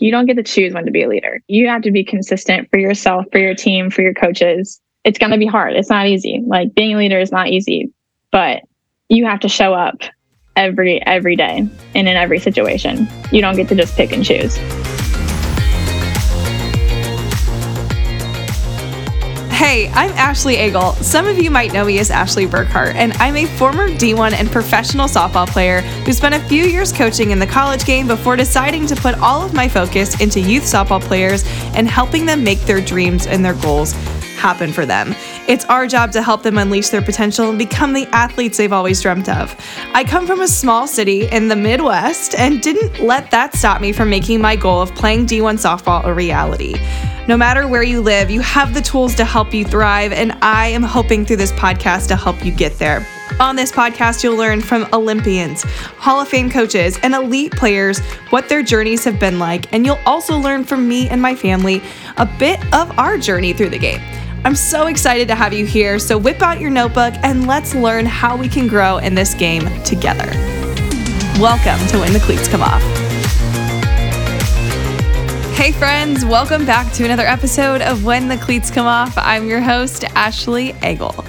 you don't get to choose when to be a leader. You have to be consistent for yourself, for your team, for your coaches. It's going to be hard. It's not easy. Like being a leader is not easy, but you have to show up every every day and in every situation. You don't get to just pick and choose. Hey, I'm Ashley Egel. Some of you might know me as Ashley Burkhart, and I'm a former D1 and professional softball player who spent a few years coaching in the college game before deciding to put all of my focus into youth softball players and helping them make their dreams and their goals happen for them. It's our job to help them unleash their potential and become the athletes they've always dreamt of. I come from a small city in the Midwest and didn't let that stop me from making my goal of playing D1 softball a reality. No matter where you live, you have the tools to help you thrive, and I am hoping through this podcast to help you get there. On this podcast, you'll learn from Olympians, Hall of Fame coaches, and elite players what their journeys have been like, and you'll also learn from me and my family a bit of our journey through the game. I'm so excited to have you here, so whip out your notebook and let's learn how we can grow in this game together. Welcome to When the Cleats Come Off. Hey, friends, welcome back to another episode of When the Cleats Come Off. I'm your host, Ashley Egel.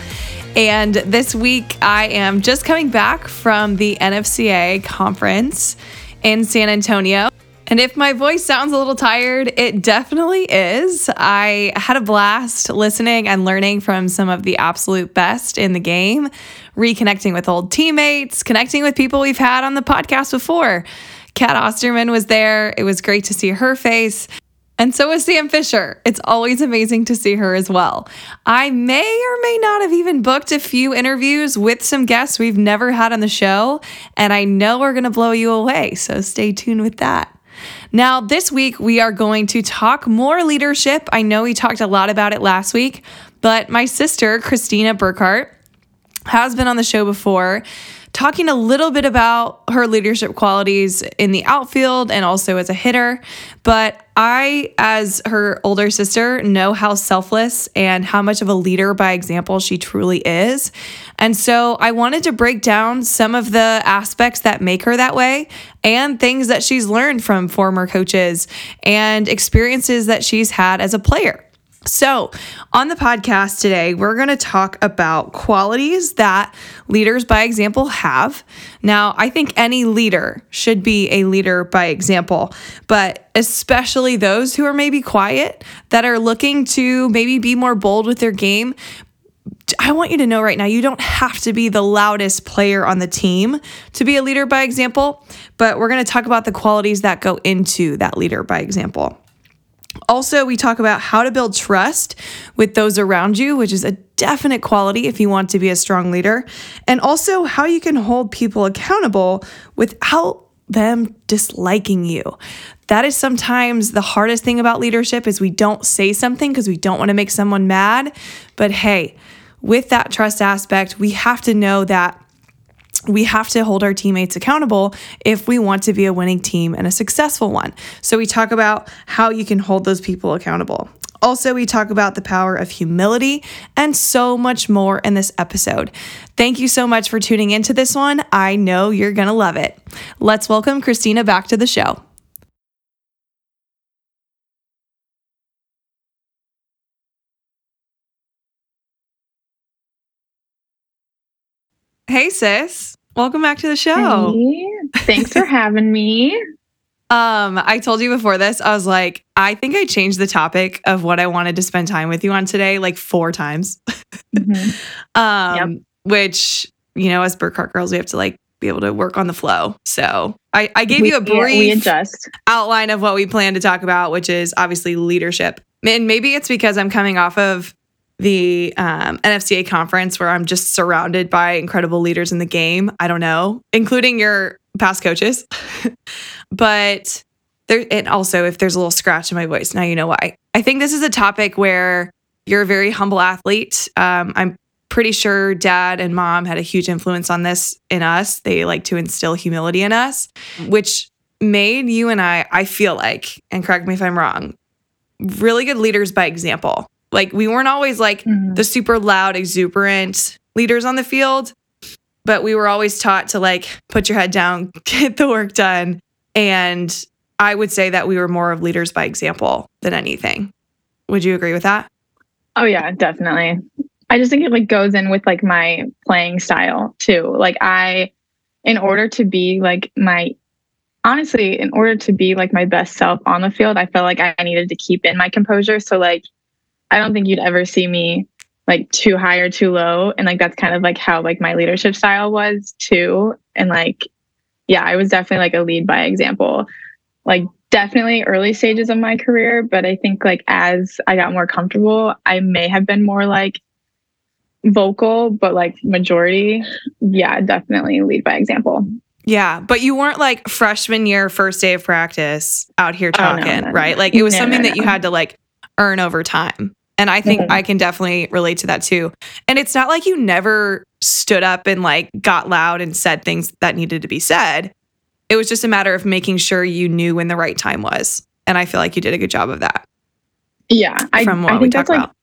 And this week, I am just coming back from the NFCA conference in San Antonio. And if my voice sounds a little tired, it definitely is. I had a blast listening and learning from some of the absolute best in the game, reconnecting with old teammates, connecting with people we've had on the podcast before. Cat Osterman was there. It was great to see her face. And so was Sam Fisher. It's always amazing to see her as well. I may or may not have even booked a few interviews with some guests we've never had on the show, and I know we're going to blow you away. So stay tuned with that. Now, this week we are going to talk more leadership. I know we talked a lot about it last week, but my sister, Christina Burkhart, has been on the show before talking a little bit about her leadership qualities in the outfield and also as a hitter. But I, as her older sister, know how selfless and how much of a leader by example she truly is. And so I wanted to break down some of the aspects that make her that way and things that she's learned from former coaches and experiences that she's had as a player. So, on the podcast today, we're going to talk about qualities that leaders by example have. Now, I think any leader should be a leader by example, but especially those who are maybe quiet, that are looking to maybe be more bold with their game. I want you to know right now, you don't have to be the loudest player on the team to be a leader by example, but we're going to talk about the qualities that go into that leader by example. Also, we talk about how to build trust with those around you, which is a definite quality if you want to be a strong leader, and also how you can hold people accountable without them disliking you. That is sometimes the hardest thing about leadership is we don't say something because we don't want to make someone mad, but hey, with that trust aspect, we have to know that we have to hold our teammates accountable if we want to be a winning team and a successful one. So, we talk about how you can hold those people accountable. Also, we talk about the power of humility and so much more in this episode. Thank you so much for tuning into this one. I know you're going to love it. Let's welcome Christina back to the show. Hey, sis. Welcome back to the show. Hey, thanks for having me. Um, I told you before this, I was like, I think I changed the topic of what I wanted to spend time with you on today like four times. Mm-hmm. um, yep. which, you know, as Burkhart girls, we have to like be able to work on the flow. So I, I gave we, you a brief yeah, outline of what we plan to talk about, which is obviously leadership. And maybe it's because I'm coming off of the um, NFCA conference where I'm just surrounded by incredible leaders in the game. I don't know, including your past coaches. but there, and also if there's a little scratch in my voice, now you know why. I think this is a topic where you're a very humble athlete. Um, I'm pretty sure dad and mom had a huge influence on this in us. They like to instill humility in us, which made you and I, I feel like, and correct me if I'm wrong, really good leaders by example. Like we weren't always like mm-hmm. the super loud, exuberant leaders on the field, but we were always taught to like put your head down, get the work done. And I would say that we were more of leaders by example than anything. Would you agree with that? Oh yeah, definitely. I just think it like goes in with like my playing style too. Like I in order to be like my honestly, in order to be like my best self on the field, I felt like I needed to keep in my composure. So like I don't think you'd ever see me like too high or too low. And like that's kind of like how like my leadership style was too. And like, yeah, I was definitely like a lead by example. Like definitely early stages of my career, but I think like as I got more comfortable, I may have been more like vocal, but like majority, yeah, definitely lead by example. Yeah, but you weren't like freshman year, first day of practice out here oh, talking, Oh, no, no, right? Like it was No, something that you had to like earn over time. And I think Mhm. I can definitely relate to that too. And it's not like you never stood up and like got loud and said things that needed to be said. It was just a matter of making sure you knew when the right time was. And I feel like you did a good job of that Yeah. I, from what I think talked that's like about.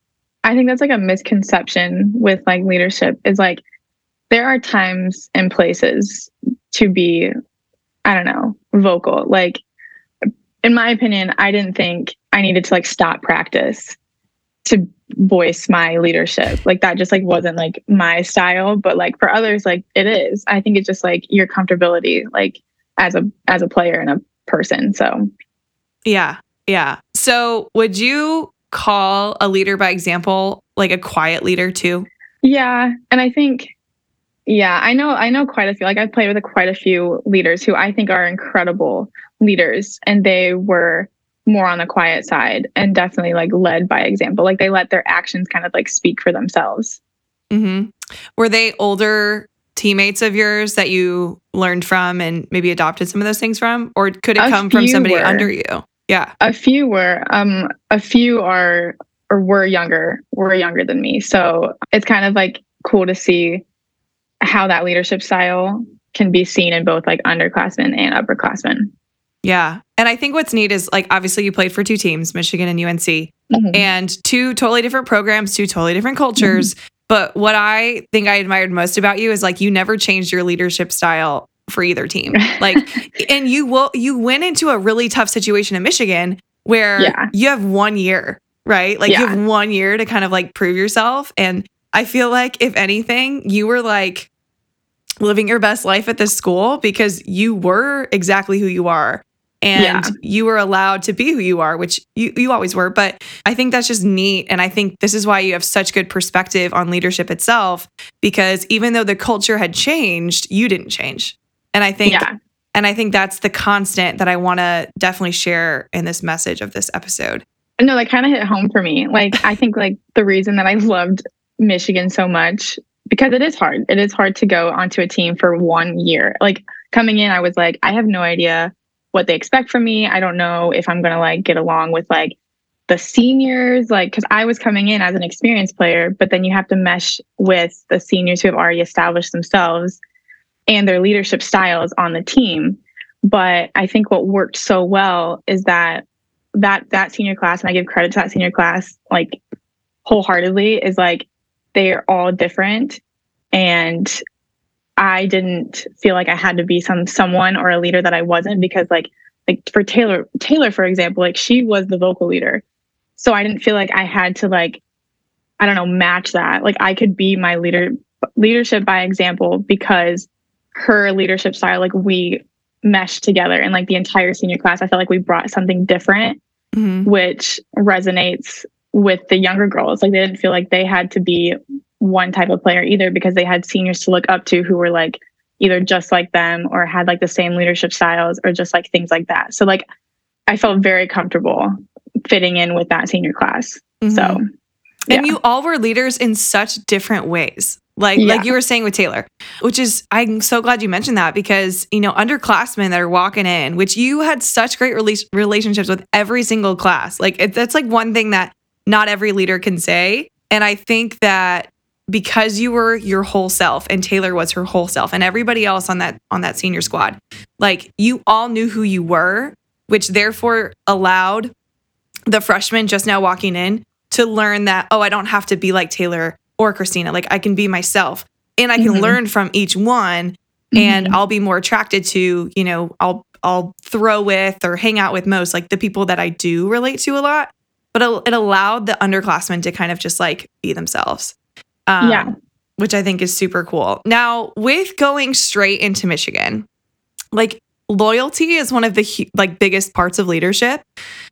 I think that's like a misconception with like leadership is like there are times and places to be, I don't know, vocal. Like, in my opinion, I didn't think I needed to like stop practice to voice my leadership. Like that just like wasn't like my style, but like for others, like it is. I think it's just like your comfortability, like as a as a player and a person. So Yeah. Yeah. So would you call a leader by example like a quiet leader too? Yeah, and I think yeah, I know I know quite a few. Like I've played with quite a few leaders who I think are incredible leaders and they were more on the quiet side and definitely like led by example. Like they let their actions kind of like speak for themselves. Mm-hmm. Were they older teammates of yours that you learned from and maybe adopted some of those things from? Or could it A come from somebody were. under you? Yeah. A few were um a few are or were younger, were younger than me. So it's kind of like cool to see how that leadership style can be seen in both like underclassmen and upperclassmen. Yeah. And I think what's neat is like obviously you played for two teams, Michigan and UNC, Mhm. and two totally different programs, two totally different cultures. But what I think I admired most about you is like you never changed your leadership style for either team. Like and you will you went into a really tough situation in Michigan where Yeah. you have one year, right? Like you have one year to kind of like prove yourself. And I feel like if anything, you were like living your best life at this school because you were exactly who you are. And Yeah. you were allowed to be who you are, which you, you always were. But I think that's just neat. And I think this is why you have such good perspective on leadership itself, because even though the culture had changed, you didn't change. And I think yeah. and I think that's the constant that I want to definitely share in this message of this episode. No, that kind of hit home for me. Like, I think like the reason that I loved Michigan so much because it is hard. It is hard to go onto a team for one year. Like coming in, I was like, I have no idea what they expect from me. I don't know if I'm gonna like get along with like the seniors, like because I was coming in as an experienced player, but then you have to mesh with the seniors who have already established themselves and their leadership styles on the team. But I think what worked so well is that that that senior class, and I give credit to that senior class like wholeheartedly, is like they are all different, and I didn't feel like I had to be some someone or a leader that I wasn't because like like for Taylor Taylor for example, like she was the vocal leader, so I didn't feel like I had to like I don't know match that. Like I could be my leader leadership by example because her leadership style like we meshed together and like the entire senior class i felt like we brought something different Mhm. which resonates with the younger girls like they didn't feel like they had to be one type of player either because they had seniors to look up to who were like either just like them or had like the same leadership styles or just like things like that so like i felt very comfortable fitting in with that senior class so Mhm. yeah. And you all were leaders in such different ways. Like Yeah. like you were saying with Taylor, which is I'm so glad you mentioned that because you know underclassmen that are walking in, which you had such great rela- relationships with every single class. Like it, that's like one thing that not every leader can say, and I think that because you were your whole self and Taylor was her whole self and everybody else on that on that senior squad, like you all knew who you were, which therefore allowed the freshman just now walking in to learn that oh i don't have to be like taylor or christina like i can be myself and i can Mhm. learn from each one and Mhm. i'll be more attracted to you know i'll I'll throw with or hang out with most, like the people that I do relate to a lot. But it allowed the underclassmen to kind of just like be themselves. Um, yeah. Which I think is super cool. Now, with going straight into Michigan, like loyalty is one of the like biggest parts of leadership.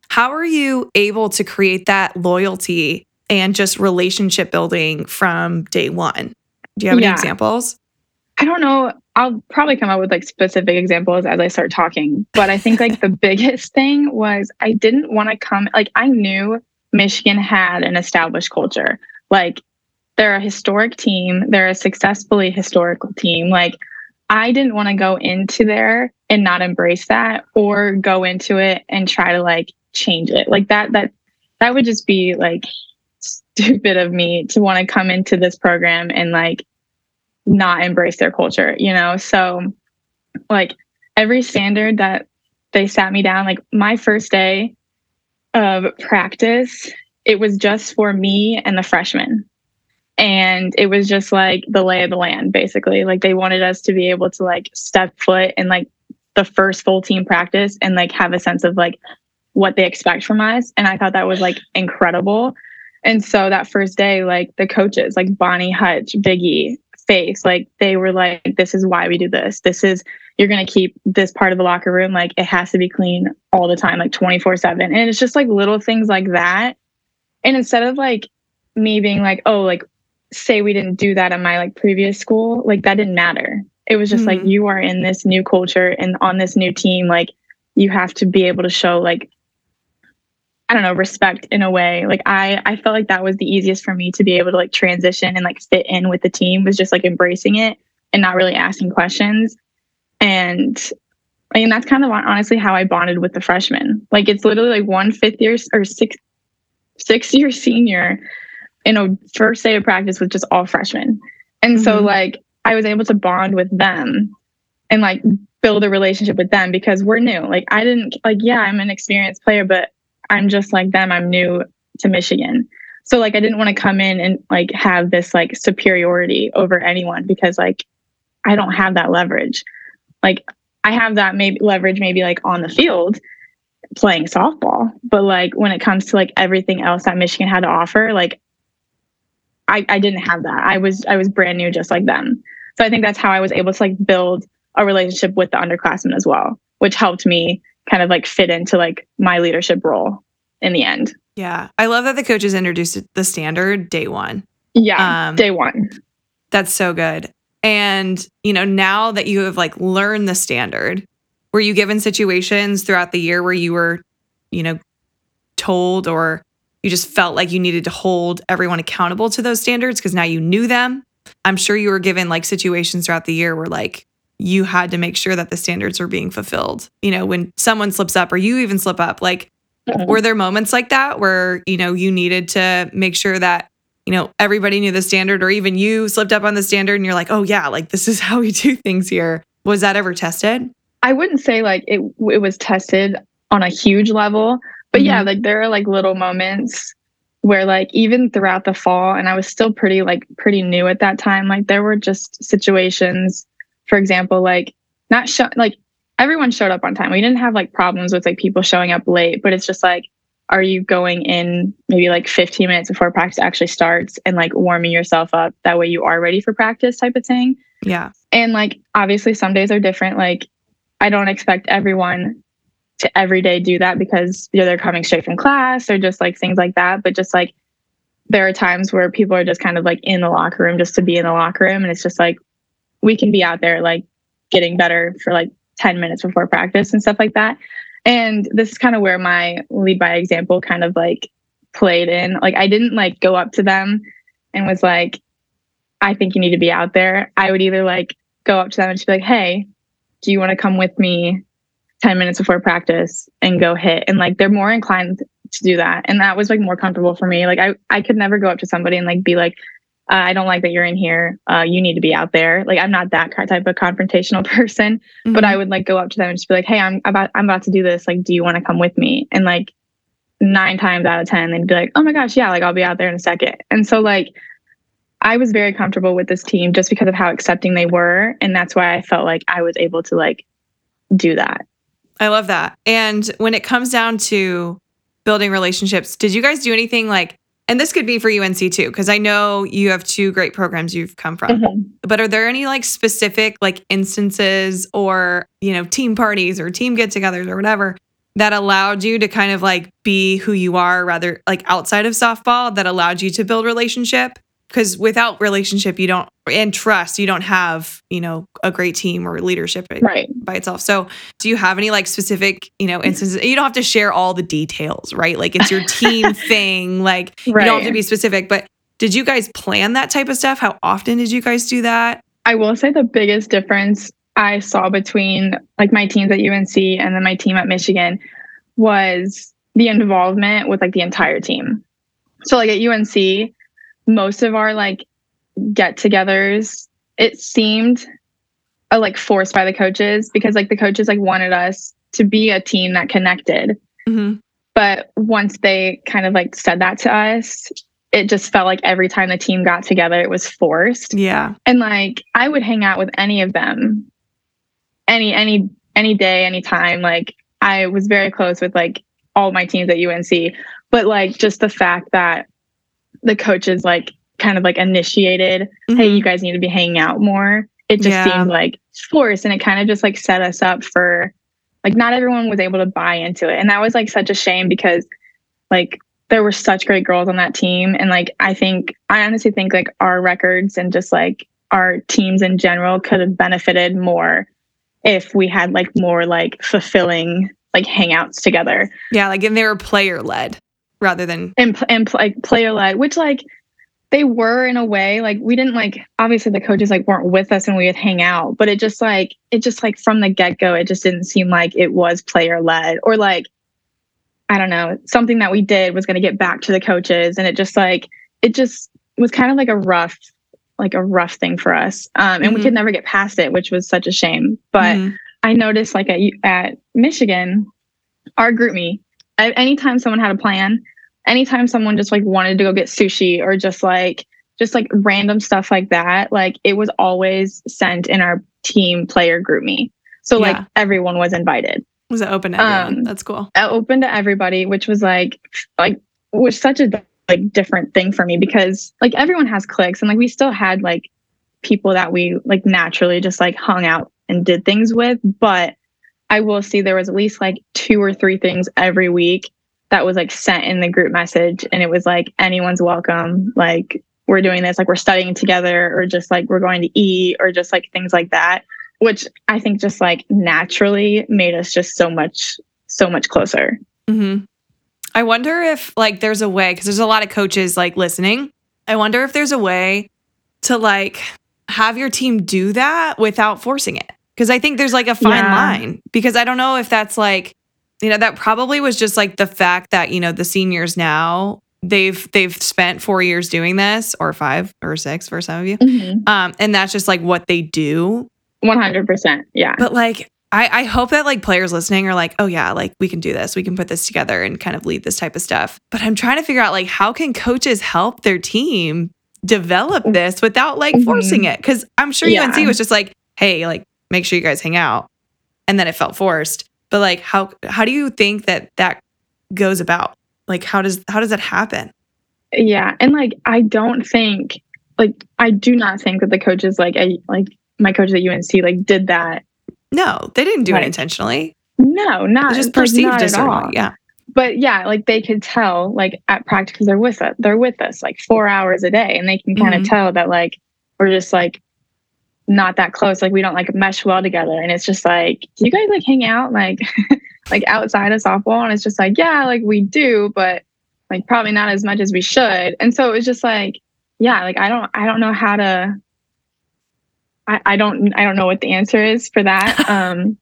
How are you able to create that loyalty and just relationship building from day one? Do you have yeah. any examples? I don't know. I'll probably come up with like specific examples as I start talking. But I think like the biggest thing was I didn't want to come, like, I knew Michigan had an established culture. Like, they're a historic team, they're a successfully historical team. Like, I didn't want to go into there and not embrace that or go into it and try to like change it. Like that, that, that would just be like stupid of me to want to come into this program and like not embrace their culture, you know? So, like, every standard that they sat me down, like, my first day of practice, it was just for me and the freshmen. And it was just like the lay of the land, basically. Like, they wanted us to be able to, like, step foot in, like, the first full team practice and, like, have a sense of, like, what they expect from us. And I thought that was, like, incredible. And so that first day, like the coaches, like Bonnie Hutch, Biggie, face like they were like this is why we do this this is you're going to keep this part of the locker room like it has to be clean all the time like 24 7 and it's just like little things like that and instead of like me being like oh like say we didn't do that in my like previous school like that didn't matter it was just mm-hmm. like you are in this new culture and on this new team like you have to be able to show like I don't know, respect in a way. Like I I felt like that was the easiest for me to be able to like transition and like fit in with the team was just like embracing it and not really asking questions. And I mean that's kind of honestly how I bonded with the freshmen. Like it's literally like one fifth year or six six year senior in a first day of practice with just all freshmen. And mm-hmm. so like I was able to bond with them and like build a relationship with them because we're new. Like I didn't like yeah, I'm an experienced player, but I'm just like them. I'm new to Michigan. So like I didn't want to come in and like have this like superiority over anyone because like I don't have that leverage. Like I have that maybe leverage maybe like on the field playing softball, but like when it comes to like everything else that Michigan had to offer, like I I didn't have that. I was I was brand new just like them. So I think that's how I was able to like build a relationship with the underclassmen as well, which helped me kind of like fit into like my leadership role in the end. Yeah. I love that the coaches introduced the standard day one. Yeah. Um, day one. That's so good. And, you know, now that you have like learned the standard, were you given situations throughout the year where you were, you know, told or you just felt like you needed to hold everyone accountable to those standards because now you knew them? I'm sure you were given like situations throughout the year where like you had to make sure that the standards were being fulfilled. You know, when someone slips up or you even slip up, like, mm-hmm. were there moments like that where, you know, you needed to make sure that, you know, everybody knew the standard or even you slipped up on the standard and you're like, oh, yeah, like this is how we do things here? Was that ever tested? I wouldn't say like it, it was tested on a huge level, but mm-hmm. yeah, like there are like little moments where like even throughout the fall and I was still pretty like pretty new at that time, like there were just situations for example, like not show like everyone showed up on time. We didn't have like problems with like people showing up late, but it's just like, are you going in maybe like 15 minutes before practice actually starts and like warming yourself up? That way you are ready for practice type of thing. Yeah. And like obviously some days are different. Like I don't expect everyone to every day do that because you know they're coming straight from class or just like things like that. But just like there are times where people are just kind of like in the locker room just to be in the locker room. And it's just like we can be out there like getting better for like 10 minutes before practice and stuff like that. And this is kind of where my lead by example kind of like played in. Like I didn't like go up to them and was like, I think you need to be out there. I would either like go up to them and just be like, hey, do you want to come with me 10 minutes before practice and go hit? And like they're more inclined to do that. And that was like more comfortable for me. Like I, I could never go up to somebody and like be like, uh, I don't like that you're in here. Uh, you need to be out there. Like I'm not that type of confrontational person, mm-hmm. but I would like go up to them and just be like, "Hey, I'm about I'm about to do this. Like, do you want to come with me?" And like nine times out of ten, they'd be like, "Oh my gosh, yeah, like I'll be out there in a second. And so like I was very comfortable with this team just because of how accepting they were, and that's why I felt like I was able to like do that. I love that. And when it comes down to building relationships, did you guys do anything like, and this could be for UNC too, because I know you have two great programs you've come from. Mhm. But are there any like specific like instances or, you know, team parties or team get togethers or whatever that allowed you to kind of like be who you are rather like outside of softball that allowed you to build relationship? Because without relationship, you don't and trust, you don't have, you know, a great team or leadership Right. by itself. So, do you have any like specific, you know, instances? You don't have to share all the details, right? Like it's your team thing. Like you don't have to be specific, but did you guys plan that type of stuff? How often did you guys do that? I will say the biggest difference I saw between like my teams at UNC and then my team at Michigan was the involvement with like the entire team. So like at UNC, most of our like get-togethers, it seemed uh, like forced by the coaches because like the coaches like wanted us to be a team that connected. hmm But once they kind of like said that to us, it just felt like every time the team got together, it was forced. Yeah. and like i would hang out with any of them. Any any any day anytime like i was very close with like all my teams at unc but like just the fact that the coaches like kind of like initiated hey Mhm. you guys need to be hanging out more it just Yeah. seemed like forced and it kind of just like set us up for like not everyone was able to buy into it and that was like such a shame because like there were such great girls on that team and like i think i honestly think like our records and just like our teams in general could have benefited more if we had like more like fulfilling like hangouts together yeah. Like, and they were player led rather than, and, and like player led which like they were in a way like we didn't like obviously the coaches like weren't with us and we would hang out but it just like it just like from the get-go it just didn't seem like it was player led or like i don't know something that we did was going to get back to the coaches and it just like it just was kind of like a rough like a rough thing for us um, and we Mhm. could never get past it which was such a shame but Mhm. I noticed like at at Michigan, our GroupMe, anytime someone had a plan, anytime someone just like wanted to go get sushi or just like just like random stuff like that, like it was always sent in our team player GroupMe. So like everyone was invited. was it open to everyone? Um, That's cool. Open to everybody, which was like like was such a like different thing for me because like everyone has cliques and like we still had like people that we like naturally just like hung out and did things with but i will see there was at least like two or three things every week that was like sent in the group message and it was like anyone's welcome like we're doing this like we're studying together or just like we're going to eat or just like things like that which i think just like naturally made us just so much so much closer Mm-hmm. I wonder if like there's a way because there's a lot of coaches like listening. I wonder if there's a way to like have your team do that without forcing it. Because I think there's like a fine Yeah. line. Because I don't know if that's like, you know, that probably was just like the fact that you know the seniors now they've they've spent four years doing this or five or six for some of you, um, and that's just like what they do. 100% yeah But like, I, I hope that like players listening are like, oh yeah, like we can do this. We can put this together and kind of lead this type of stuff. But I'm trying to figure out like how can coaches help their team develop this without like forcing it? Because I'm sure Yeah. UNC was just like, hey, like make sure you guys hang out, and then it felt forced. But like, how how do you think that that goes about? Like, how does how does that happen? Yeah, and like I don't think like I do not think that the coaches like I like my coaches at UNC like did that. No, they didn't do it intentionally. No, not They just like, perceived not at all. Yeah. But yeah, like they could tell like at practice because they're with us. They're with us like four hours a day, and they can kind of Mhm. tell that like we're just like not that close. Like we don't like mesh well together, and it's just like do you guys like hang out like like outside of softball, and it's just like yeah, like we do, but like probably not as much as we should. And so it was just like yeah, like I don't I don't know how to. I, I don't I don't know what the answer is for that. Um,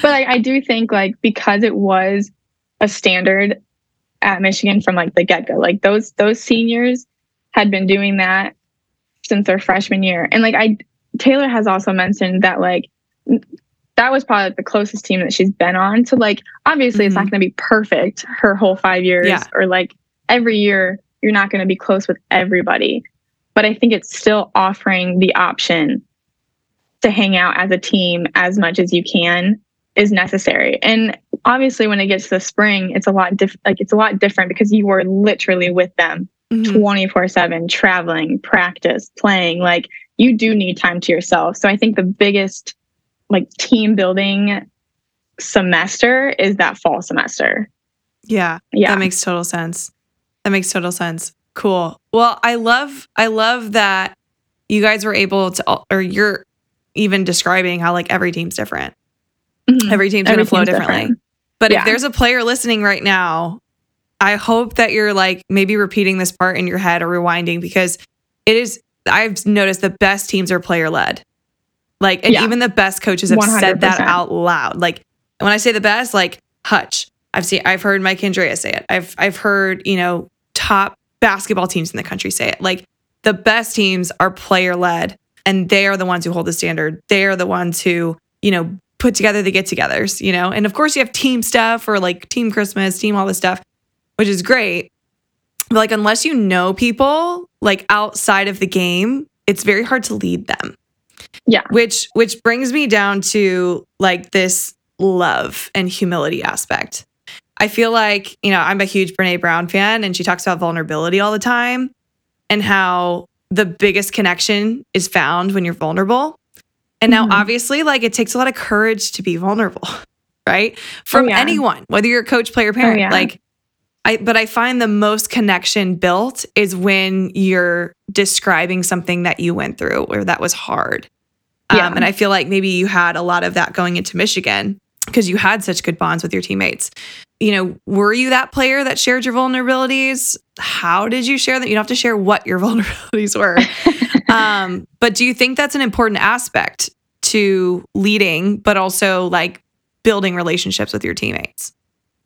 but I, I do think like because it was a standard at Michigan from like the get go, like those those seniors had been doing that since their freshman year, and like I Taylor has also mentioned that like that was probably like, the closest team that she's been on. So like obviously it's not going to be perfect her whole five years, Yeah. or like every year you're not going to be close with everybody. But I think it's still offering the option to hang out as a team as much as you can is necessary. And obviously when it gets to the spring, it's a lot diff- like it's a lot different because you were literally with them Mhm. 24 7 traveling practice playing like you do need time to yourself so i think the biggest like team building semester is that fall semester Yeah. yeah That makes total sense. That makes total sense. Cool. Well, I love I love that you guys were able to or you're even describing how like every team's different. Mhm. Every team's going to flow differently. different. But if there's a player listening right now, I hope that you're like maybe repeating this part in your head or rewinding because it is I've noticed the best teams are player led. Like and Yeah. even the best coaches have said that out loud. Like when I say the best, like Hutch. I've seen I've heard Mike Candrea say it. I've I've heard, you know, top basketball teams in the country say it. Like the best teams are player led and they are the ones who hold the standard. They are the ones who, you know, put together the get togethers, you know? And of course you have team stuff or like team Christmas, team all this stuff, which is great. But like unless you know people like outside of the game, it's very hard to lead them. Yeah. Which which brings me down to like this love and humility aspect. I feel like, you know, I'm a huge Brene Brown fan and she talks about vulnerability all the time and how the biggest connection is found when you're vulnerable. And now, Mhm. obviously, like it takes a lot of courage to be vulnerable, right? From yeah. anyone, whether you're a coach, player, parent. yeah. Like, I, but I find the most connection built is when you're describing something that you went through or that was hard. Yeah. Um, and I feel like maybe you had a lot of that going into Michigan because you had such good bonds with your teammates. You know, were you that player that shared your vulnerabilities? How did you share them? You don't have to share what your vulnerabilities were. um, but do you think that's an important aspect to leading, but also like building relationships with your teammates?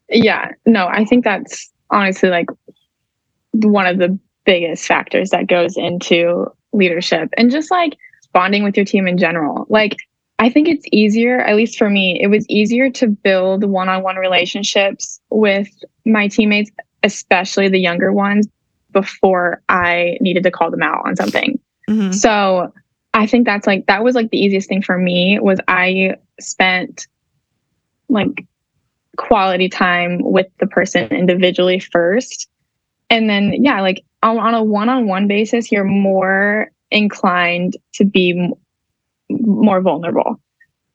Yeah no i think that's honestly like one of the biggest factors that goes into leadership and just like bonding with your team in general like i think it's easier at least for me it was easier to build one-on-one relationships with my teammates especially the younger ones before i needed to call them out on something Mhm. so I think that's like that was like the easiest thing for me was I spent like quality time with the person individually first. And then yeah, like on, on a one-on-one basis, you're more inclined to be m- more vulnerable.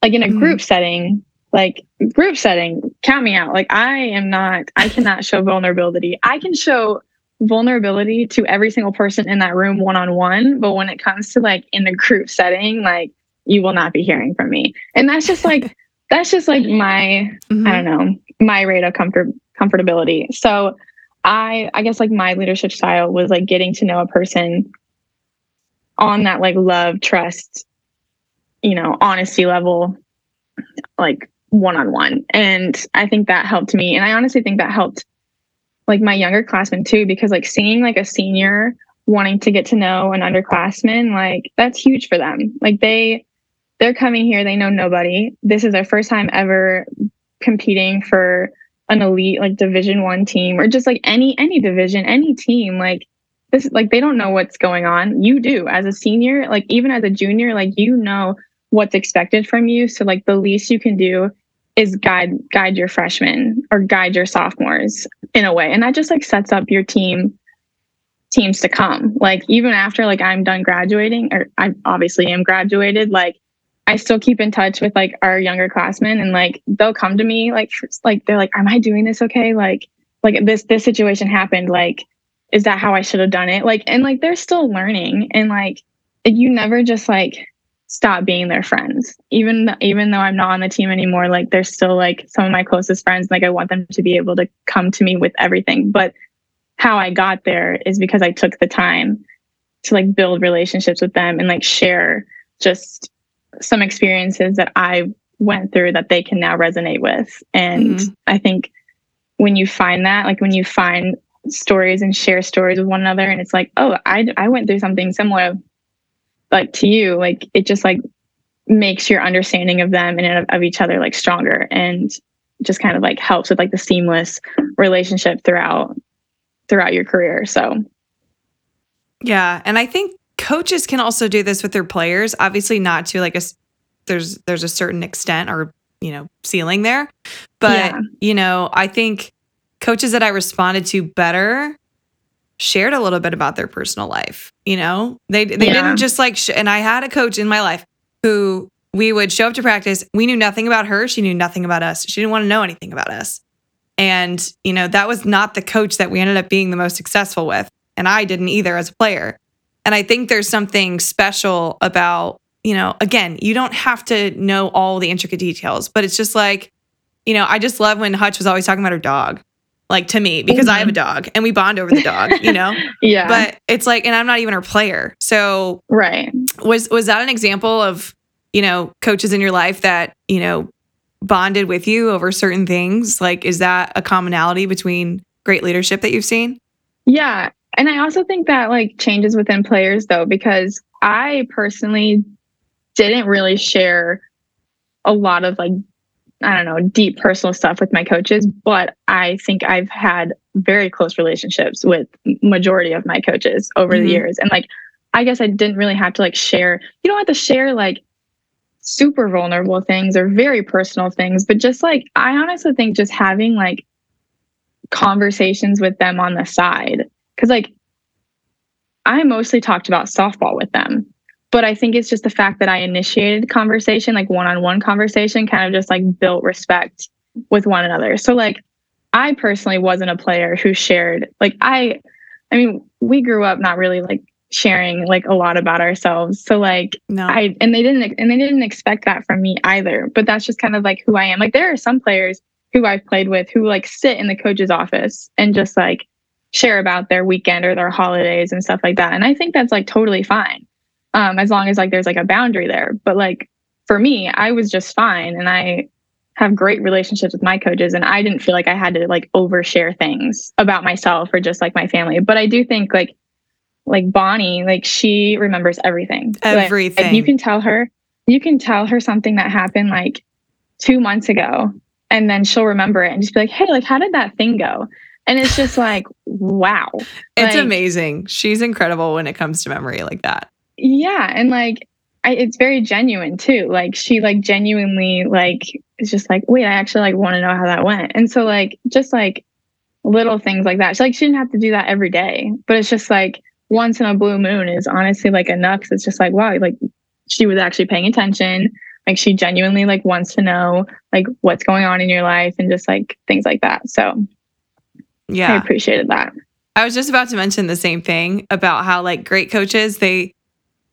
Like in a Mhm. group setting, like group setting, count me out. Like I am not I cannot show vulnerability. I can show vulnerability to every single person in that room one on one. But when it comes to like in the group setting, like you will not be hearing from me. And that's just like, that's just like my, Mhm. I don't know, my rate of comfort, comfortability. So I, I guess like my leadership style was like getting to know a person on that like love, trust, you know, honesty level, like one on one. And I think that helped me. And I honestly think that helped like my younger classmen too, because like seeing like a senior wanting to get to know an underclassman, like that's huge for them. Like they they're coming here, they know nobody. This is their first time ever competing for an elite like division one team or just like any any division, any team. Like this like they don't know what's going on. You do as a senior, like even as a junior, like you know what's expected from you. So like the least you can do is guide guide your freshmen or guide your sophomores in a way and that just like sets up your team teams to come like even after like i'm done graduating or i obviously am graduated like i still keep in touch with like our younger classmen and like they'll come to me like like they're like am i doing this okay? Like like this this situation happened like is that how i should have done it? Like and like they're still learning and like you never just like stop being their friends. Even even though i'm not on the team anymore like they're still like some of my closest friends like i want them to be able to come to me with everything. But how i got there is because i took the time to like build relationships with them and like share just some experiences that i went through that they can now resonate with and Mhm. i think when you find that like when you find stories and share stories with one another and it's like oh i i went through something similar like to you like it just like makes your understanding of them and of, of each other like stronger and just kind of like helps with like the seamless relationship throughout throughout your career so Yeah, and I think coaches can also do this with their players. Obviously, not to like a there's there's a certain extent or you know, ceiling there. But, Yeah. you know, I think coaches that I responded to better shared a little bit about their personal life. You know, they they Yeah. didn't just like. Sh- and I had a coach in my life who we would show up to practice. We knew nothing about her. She knew nothing about us. She didn't want to know anything about us. And you know, that was not the coach that we ended up being the most successful with. And I didn't either as a player. And I think there's something special about, you know, again, you don't have to know all the intricate details, but it's just like, you know, I just love when Hutch was always talking about her dog, like to me, because I have a mm-hmm. dog and we bond over the dog, you know? Yeah. But it's like, and I'm not even her player. So right. was was that an example of, you know, coaches in your life that, you know, bonded with you over certain things? Like, is that a commonality between great leadership that you've seen? Yeah. And I also think that like changes within players though, because I personally didn't really share a lot of like, I don't know, deep personal stuff with my coaches, but I think I've had very close relationships with majority of my coaches over Mhm. the years. And like, I guess I didn't really have to like share, you don't have to share like super vulnerable things or very personal things, but just like, I honestly think just having like conversations with them on the side because like I mostly talked about softball with them. But I think it's just the fact that I initiated conversation, like one on one conversation, kind of just like built respect with one another. So, like, I personally wasn't a player who shared, like, I, I mean, we grew up not really like sharing like a lot about ourselves. So, like, No. I, and they didn't, and they didn't expect that from me either. But that's just kind of like who I am. Like, there are some players who I've played with who like sit in the coach's office and just like, share about their weekend or their holidays and stuff like that. And I think that's like totally fine. Um, as long as like there's like a boundary there. But like for me, I was just fine and I have great relationships with my coaches and I didn't feel like I had to like overshare things about myself or just like my family. But I do think like like Bonnie, like she remembers everything. Like, like, Everything. you can tell her you can tell her something that happened like two months ago and then she'll remember it and just be like, hey, like how did that thing go? And it's just like, wow. it's like- amazing. She's incredible when it comes to memory like that. Yeah. And like, I, it's very genuine too. Like she like genuinely like is just like, wait, I actually like want to know how that went. And so like just like little things like that. She like she didn't have to do that every day, but it's just like once in a blue moon is honestly like enough. 'cause it's just like wow, like she was actually paying attention. Like she genuinely like wants to know like what's going on in your life and just like things like that. So I appreciated that. I was just about to mention the same thing about how like great coaches, they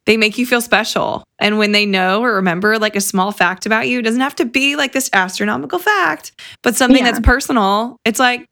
they make you feel special. And when they know or remember like a small fact about you, it doesn't have to be like this astronomical fact, but something Yeah. that's personal. It's like,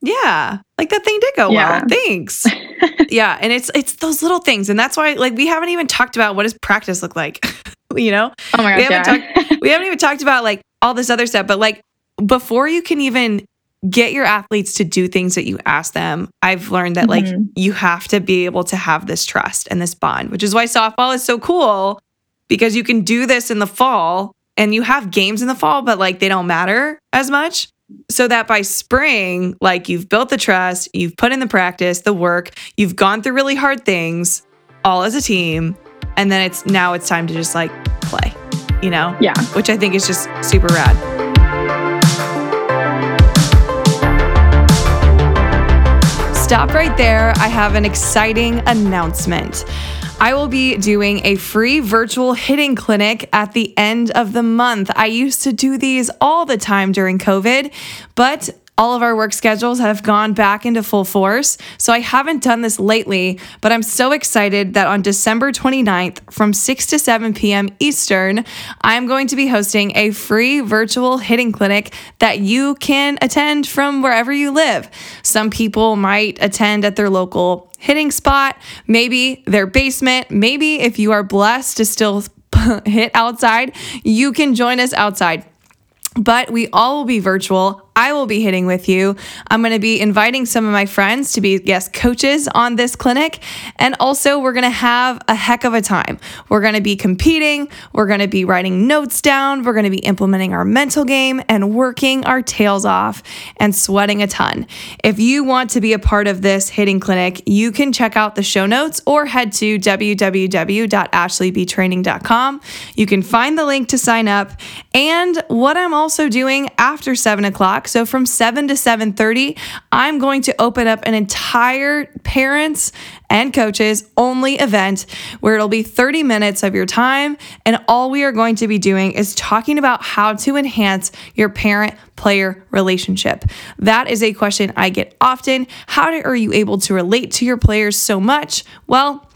yeah, like that thing did go Yeah. well. Thanks. yeah. And it's it's those little things. And that's why like we haven't even talked about what does practice look like. you know? Oh my We haven't Yeah. we haven't even talked about like all this other stuff, but like before you can even get your athletes to do things that you ask them, I've learned that like Mhm. you have to be able to have this trust and this bond, which is why softball is so cool because you can do this in the fall and you have games in the fall, but like they don't matter as much. So that by spring, like you've built the trust, you've put in the practice, the work, you've gone through really hard things all as a team. And then it's now it's time to just like play, you know? yeah. which I think is just super rad. Stop right there. I have an exciting announcement. I will be doing a free virtual hitting clinic at the end of the month. I used to do these all the time during COVID, but all of our work schedules have gone back into full force. So I haven't done this lately, but I'm so excited that on December 29th from 6 to 7 p.m. Eastern, I'm going to be hosting a free virtual hitting clinic that you can attend from wherever you live. Some people might attend at their local hitting spot, maybe their basement, maybe if you are blessed to still hit outside, you can join us outside but we all will be virtual. I will be hitting with you. I'm going to be inviting some of my friends to be guest coaches on this clinic. And also, we're going to have a heck of a time. We're going to be competing, we're going to be writing notes down, we're going to be implementing our mental game and working our tails off and sweating a ton. If you want to be a part of this hitting clinic, you can check out the show notes or head to www.ashleybtraining.com. You can find the link to sign up and what I'm also doing after seven o'clock. So from seven to seven thirty, I'm going to open up an entire parents and coaches only event where it'll be 30 minutes of your time. And all we are going to be doing is talking about how to enhance your parent player relationship. That is a question I get often. How are you able to relate to your players so much? Well,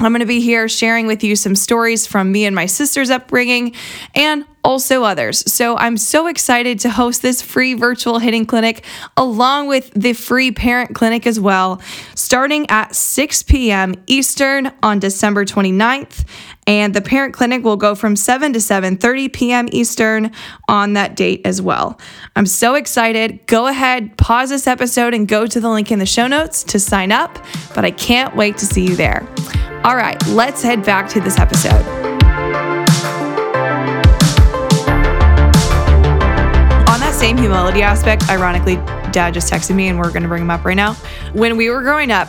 I'm going to be here sharing with you some stories from me and my sister's upbringing and also others. So I'm so excited to host this free virtual hitting clinic along with the free parent clinic as well, starting at 6 p.m. Eastern on December 29th. And the parent clinic will go from 7 to 7:30 p.m. Eastern on that date as well. I'm so excited. Go ahead, pause this episode and go to the link in the show notes to sign up, but I can't wait to see you there. All right, let's head back to this episode. On that same humility aspect, ironically, dad just texted me and we're going to bring him up right now. When we were growing up,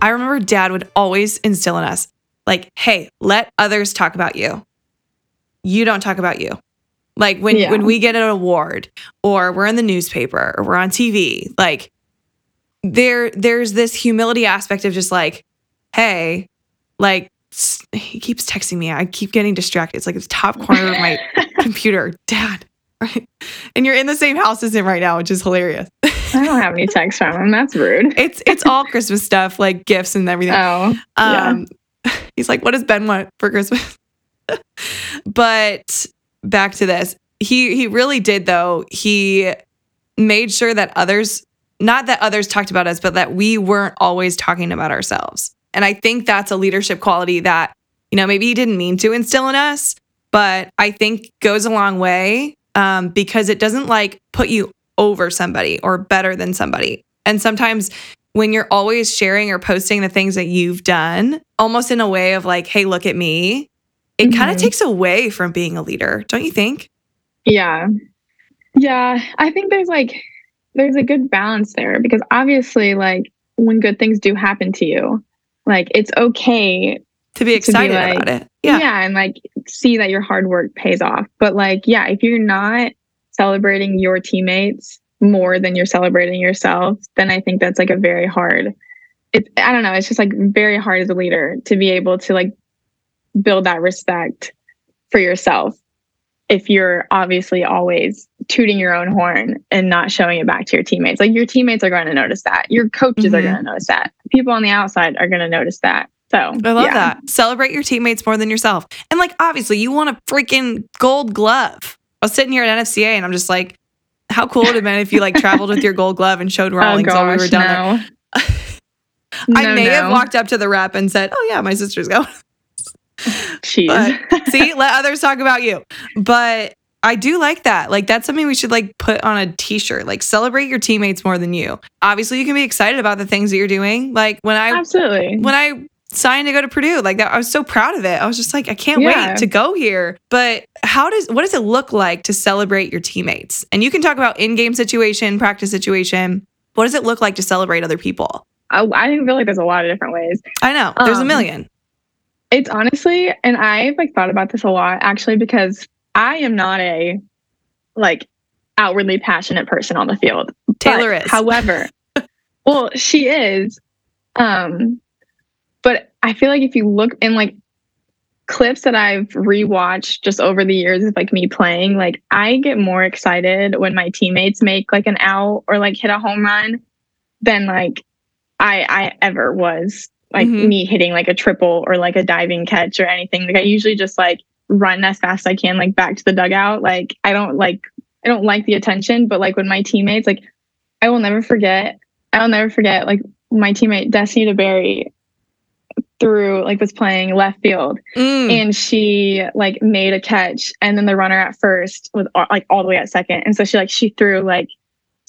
I remember dad would always instill in us, like, hey, let others talk about you. You don't talk about you. Like when Yeah. when we get an award or we're in the newspaper or we're on TV, like there there's this humility aspect of just like, hey, like he keeps texting me. I keep getting distracted. It's like the top corner of my computer, dad. Right. And you're in the same house as him right now, which is hilarious. I don't have any texts from him. That's rude. It's it's all Christmas stuff, like gifts and everything. Oh, yeah. Um, he's like, "What does Ben want for Christmas?" but back to this, he he really did though. He made sure that others, not that others talked about us, but that we weren't always talking about ourselves. And I think that's a leadership quality that you know maybe he didn't mean to instill in us, but I think goes a long way um, because it doesn't like put you over somebody or better than somebody. And sometimes when you're always sharing or posting the things that you've done, almost in a way of like, hey, look at me, it kind of takes away from being a leader, don't you think? Yeah. Yeah. I think there's like, there's a good balance there because obviously, like, when good things do happen to you, like, it's okay. To be be excited like, about it. Yeah. Yeah. And like, see that your hard work pays off. But like, yeah, if you're not celebrating your teammates more than you're celebrating yourself, then I think that's like a very hard, it's, I don't know, it's just like very hard as a leader to be able to like build that respect for yourself if you're obviously always tooting your own horn and not showing it back to your teammates. Like your teammates are going to notice that. Your coaches are Mhm. going to notice that. People on the outside are going to notice that. So I love yeah. that. Celebrate your teammates more than yourself. And like, obviously, you want a freaking gold glove. I was sitting here at NFCA and I'm just like, how cool would it have been if you like traveled with your gold glove and showed Rawlings while we were down there? Oh, no. I No, may have walked up to the rep and said, "Oh yeah, my sister's going." Jeez. But see, let others talk about you. But I do like that. Like that's something we should like put on a t-shirt. Like celebrate your teammates more than you. Obviously, you can be excited about the things that you're doing. Like when I Absolutely. when I signed to go to Purdue, like that I was so proud of it. I was just like, I can't Yeah. wait to go here. But how does what does it look like to celebrate your teammates? And you can talk about in-game situation, practice situation. What does it look like to celebrate other people? I, I feel like there's a lot of different ways. I know. There's a Um, million. It's honestly, and I've like thought about this a lot actually because I am not a like outwardly passionate person on the field. Taylor But, is. However, well, she is. Um, but I feel like if you look in like clips that I've rewatched just over the years of like me playing, like I get more excited when my teammates make like an out or like hit a home run than like I I ever was like Mhm. me hitting like a triple or like a diving catch or anything. Like I usually just like run as fast as I can like back to the dugout. Like I don't like I don't like the attention, but like when my teammates like I will never forget. I will never forget like my teammate Destiny DeBerry through like was playing left field Mm. and she like made a catch and then the runner at first was like all the way at second and so she like she threw like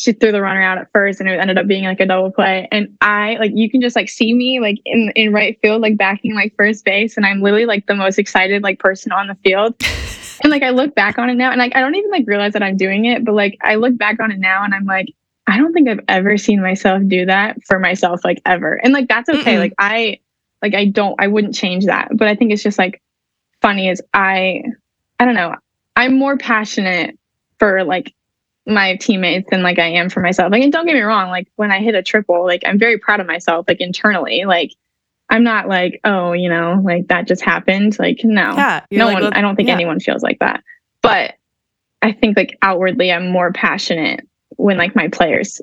she threw the runner out at first and it ended up being like a double play. And I like you can just like see me like in in right field, like backing like first base, and I'm literally like the most excited like person on the field. and like I look back on it now and like I don't even like realize that I'm doing it, but like I look back on it now and I'm like, I don't think I've ever seen myself do that for myself, like ever. And like that's okay. Mm-mm. Like I like I don't I wouldn't change that. But I think it's just like funny is I I don't know. I'm more passionate for like my teammates than like I am for myself. Like, and don't get me wrong, like when I hit a triple, like I'm very proud of myself, like internally. Like I'm not like, oh, you know, like that just happened. Like, no, yeah, no like, one, I don't think yeah. anyone feels like that. But I think like outwardly, I'm more passionate when like my players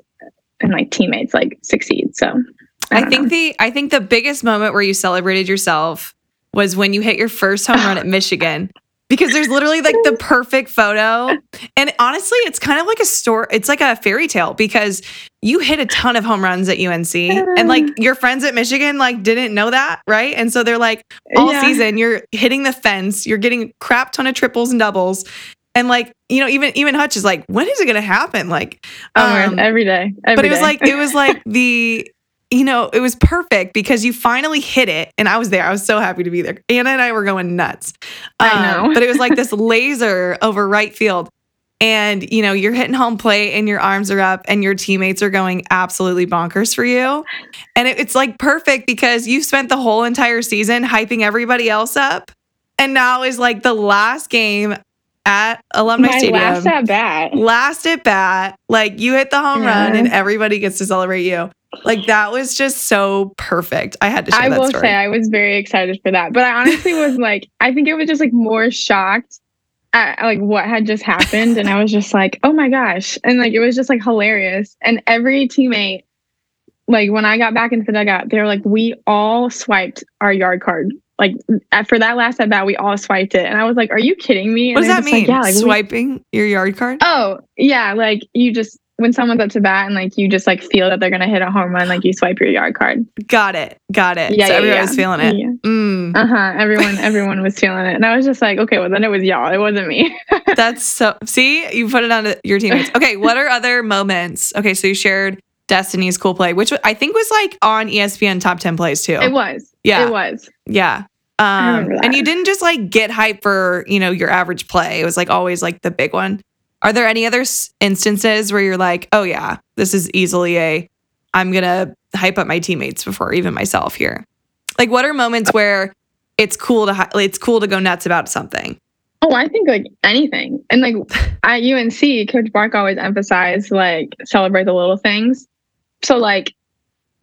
and my teammates like succeed. So I, I think know. the, I think the biggest moment where you celebrated yourself was when you hit your first home run at Michigan because there's literally like the perfect photo. And honestly, it's kind of like a story. It's like a fairy tale because you hit a ton of home runs at UNC and like your friends at Michigan like didn't know that, right? And so they're like all yeah. season you're hitting the fence, you're getting crap ton of triples and doubles. And like, you know, even even Hutch is like, when is it gonna happen? Like oh, um, every day. Every but it day. was like it was like the you know, it was perfect because you finally hit it. And I was there. I was so happy to be there. Anna and I were going nuts. I um, know. but it was like this laser over right field. And, you know, you're hitting home plate and your arms are up and your teammates are going absolutely bonkers for you. And it, it's like perfect because you spent the whole entire season hyping everybody else up. And now is like the last game at Alumni My Stadium. Last at bat. Last at bat. Like you hit the home yeah. run and everybody gets to celebrate you. Like that was just so perfect. I had to share I will story. say I was very excited for that. But I honestly was like, I think it was just like more shocked at like what had just happened. And I was just like, oh my gosh. And like it was just like hilarious. And every teammate, like when I got back into the dugout, they were like, we all swiped our yard card. Like for that last at bat, we all swiped it. And I was like, are you kidding me? And what does that mean? Like, yeah, like swiping we- your yard card? Oh, yeah. Like you just when someone's up to bat and like you just like feel that they're gonna hit a home run, like you swipe your yard card. Got it. Got it. Yeah, so yeah everyone yeah. was feeling it. Yeah. Mm. Uh huh. Everyone, everyone was feeling it, and I was just like, okay, well then it was y'all. It wasn't me. That's so. See, you put it on your teammates. Okay, what are other moments? Okay, so you shared Destiny's cool play, which I think was like on ESPN top ten plays too. It was. Yeah. It was. Yeah. Um, and you didn't just like get hype for you know your average play. It was like always like the big one. Are there any other instances where you're like, oh yeah, this is easily a, I'm gonna hype up my teammates before even myself here? Like, what are moments uh, where it's cool to it's cool to go nuts about something? Oh, I think like anything, and like at UNC, Coach Bark always emphasized like celebrate the little things. So like,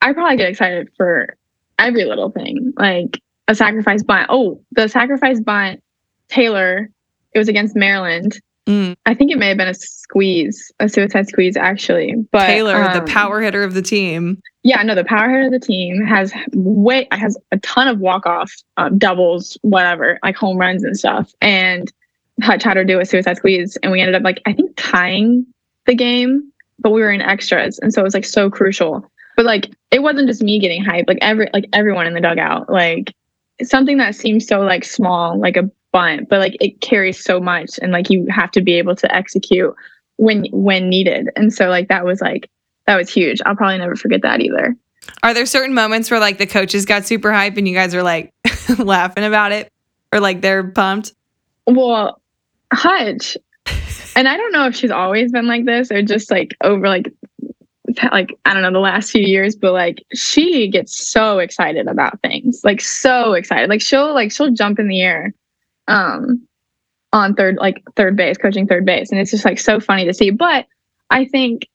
I probably get excited for every little thing, like a sacrifice bunt. Oh, the sacrifice bunt, Taylor. It was against Maryland Mm. I think it may have been a squeeze, a suicide squeeze, actually. But Taylor, um, the power hitter of the team. Yeah, no, the power hitter of the team has way has a ton of walk off um, doubles, whatever, like home runs and stuff. And Hutch had her do a suicide squeeze, and we ended up like I think tying the game, but we were in extras, and so it was like so crucial. But like it wasn't just me getting hyped, like every like everyone in the dugout, like something that seems so like small, like a fun, but like it carries so much and like you have to be able to execute when when needed. And so like that was like that was huge. I'll probably never forget that either. Are there certain moments where like the coaches got super hype and you guys are like laughing about it or like they're pumped? Well, Hutch, and I don't know if she's always been like this or just like over like like I don't know the last few years, but like she gets so excited about things, like so excited. Like she'll like she'll jump in the air um, on third, like third base, coaching third base. And it's just like so funny to see. But I think,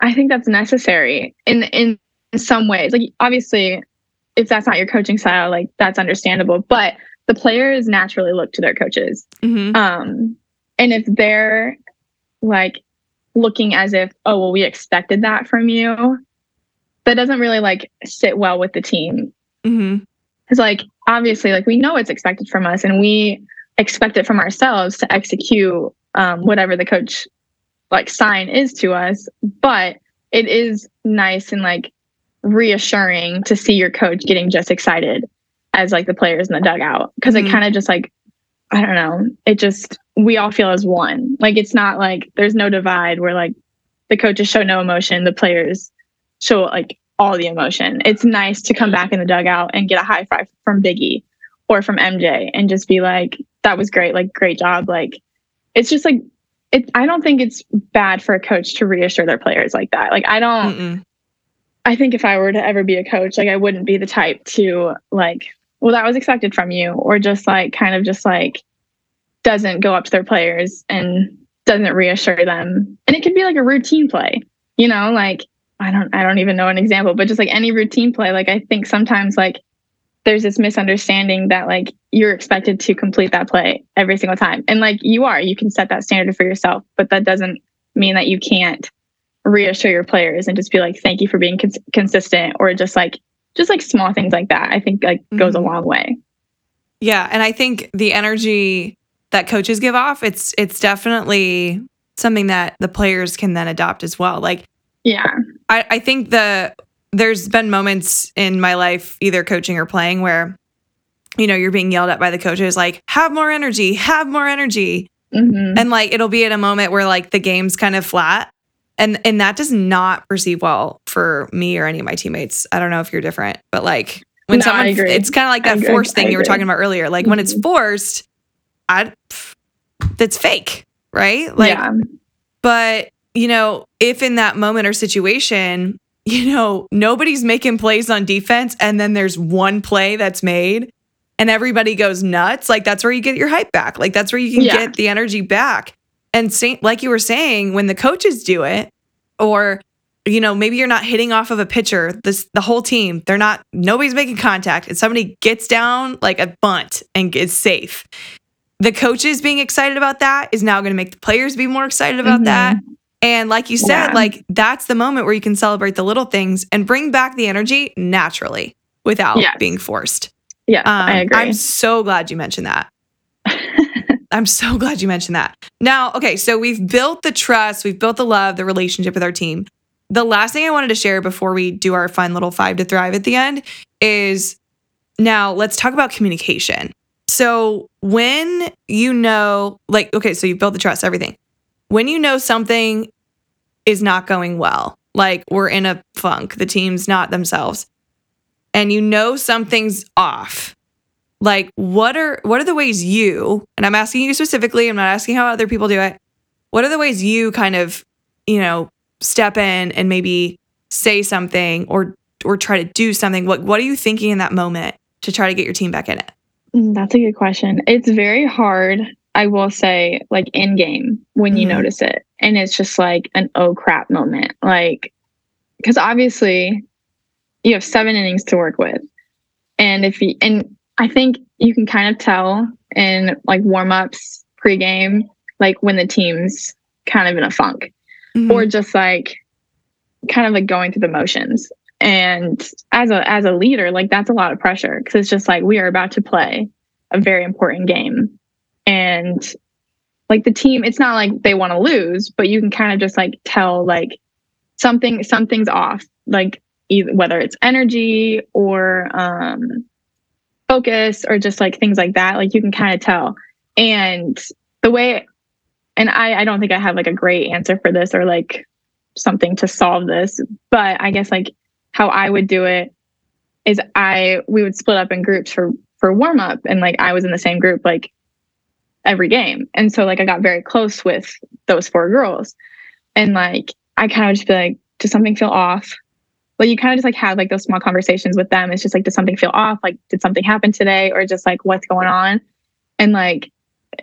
I think that's necessary in, in, some ways. Like obviously, if that's not your coaching style, like that's understandable. But the players naturally look to their coaches. Mm-hmm. Um, and if they're like looking as if, oh, well, we expected that from you, that doesn't really like sit well with the team. Mm-hmm. It's like obviously like we know it's expected from us and we expect it from ourselves to execute um, whatever the coach like sign is to us. But it is nice and like reassuring to see your coach getting just excited as like the players in the dugout. Because mm-hmm. it kind of just like i don't know it just we all feel as one. Like it's not like there's no divide where like the coaches show no emotion, the players show like all the emotion. It's nice to come back in the dugout and get a high five from Biggie or from MJ and just be like, that was great, like great job. Like it's just like it I don't think it's bad for a coach to reassure their players like that. Like I don't Mm-mm. I think if I were to ever be a coach, like I wouldn't be the type to like, well, that was expected from you, or just like kind of just like doesn't go up to their players and doesn't reassure them. And it could be like a routine play, you know, like I don't I don't even know an example, but just like any routine play, like I think sometimes like there's this misunderstanding that like you're expected to complete that play every single time. And like you are, you can set that standard for yourself, but that doesn't mean that you can't reassure your players and just be like thank you for being cons- consistent or just like just like small things like that. I think like goes mm-hmm. a long way. Yeah, and I think the energy that coaches give off, it's it's definitely something that the players can then adopt as well. Like yeah. I, I think the there's been moments in my life, either coaching or playing, where you know you're being yelled at by the coaches, like "Have more energy, have more energy," mm-hmm. and like it'll be at a moment where like the game's kind of flat, and and that does not perceive well for me or any of my teammates. I don't know if you're different, but like when no, someone, it's kind of like that forced thing you were talking about earlier. Like mm-hmm. when it's mm-hmm. forced, I, that's fake, right? Like, yeah. but you know, if in that moment or situation, you know, nobody's making plays on defense and then there's one play that's made and everybody goes nuts, like that's where you get your hype back. Like that's where you can yeah. get the energy back. And say, like you were saying, when the coaches do it, or you know, maybe you're not hitting off of a pitcher, this the whole team, they're not nobody's making contact, and somebody gets down like a bunt and is safe. The coaches being excited about that is now going to make the players be more excited about mm-hmm. that. And like you said, yeah. like that's the moment where you can celebrate the little things and bring back the energy naturally without being forced. Yeah, um, I agree. I'm so glad you mentioned that. I'm so glad you mentioned that. Now, okay, so we've built the trust, we've built the love, the relationship with our team. The last thing I wanted to share before we do our fun little five to thrive at the end is now let's talk about communication. So, when you know, like, okay, so you've built the trust, everything. When you know something is not going well. Like we're in a funk, the team's not themselves. And you know something's off. Like what are what are the ways you, and I'm asking you specifically, I'm not asking how other people do it. What are the ways you kind of, you know, step in and maybe say something or or try to do something? What what are you thinking in that moment to try to get your team back in it? Mm, that's a good question. It's very hard I will say, like in game when you mm-hmm. notice it. And it's just like an oh crap moment. Like, because obviously you have seven innings to work with. And if you, and I think you can kind of tell in like warm ups, pregame, like when the team's kind of in a funk mm-hmm. or just like kind of like going through the motions. And as a as a leader, like that's a lot of pressure because it's just like we are about to play a very important game and like the team it's not like they want to lose but you can kind of just like tell like something something's off like either whether it's energy or um focus or just like things like that like you can kind of tell. And the way and i i don't think i have like a great answer for this or like something to solve this but i guess like how i would do it is i we would split up in groups for for warm up and like i was in the same group like every game. And so like I got very close with those four girls. And like I kind of just be like, does something feel off? Like you kind of just like have like those small conversations with them. It's just like, does something feel off? Like, did something happen today? Or just like what's going on? And like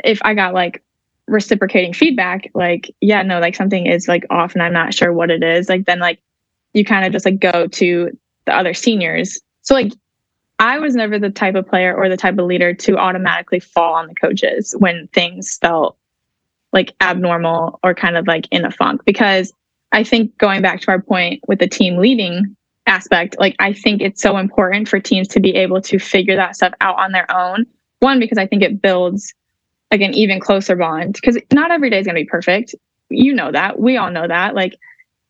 if I got like reciprocating feedback, like, yeah, no, like something is like off and I'm not sure what it is, like then like you kind of just like go to the other seniors. So like I was never the type of player or the type of leader to automatically fall on the coaches when things felt like abnormal or kind of like in a funk because I think going back to our point with the team leading aspect, like I think it's so important for teams to be able to figure that stuff out on their own. One, because I think it builds like an even closer bond because not every day is going to be perfect. You know that. We all know that. Like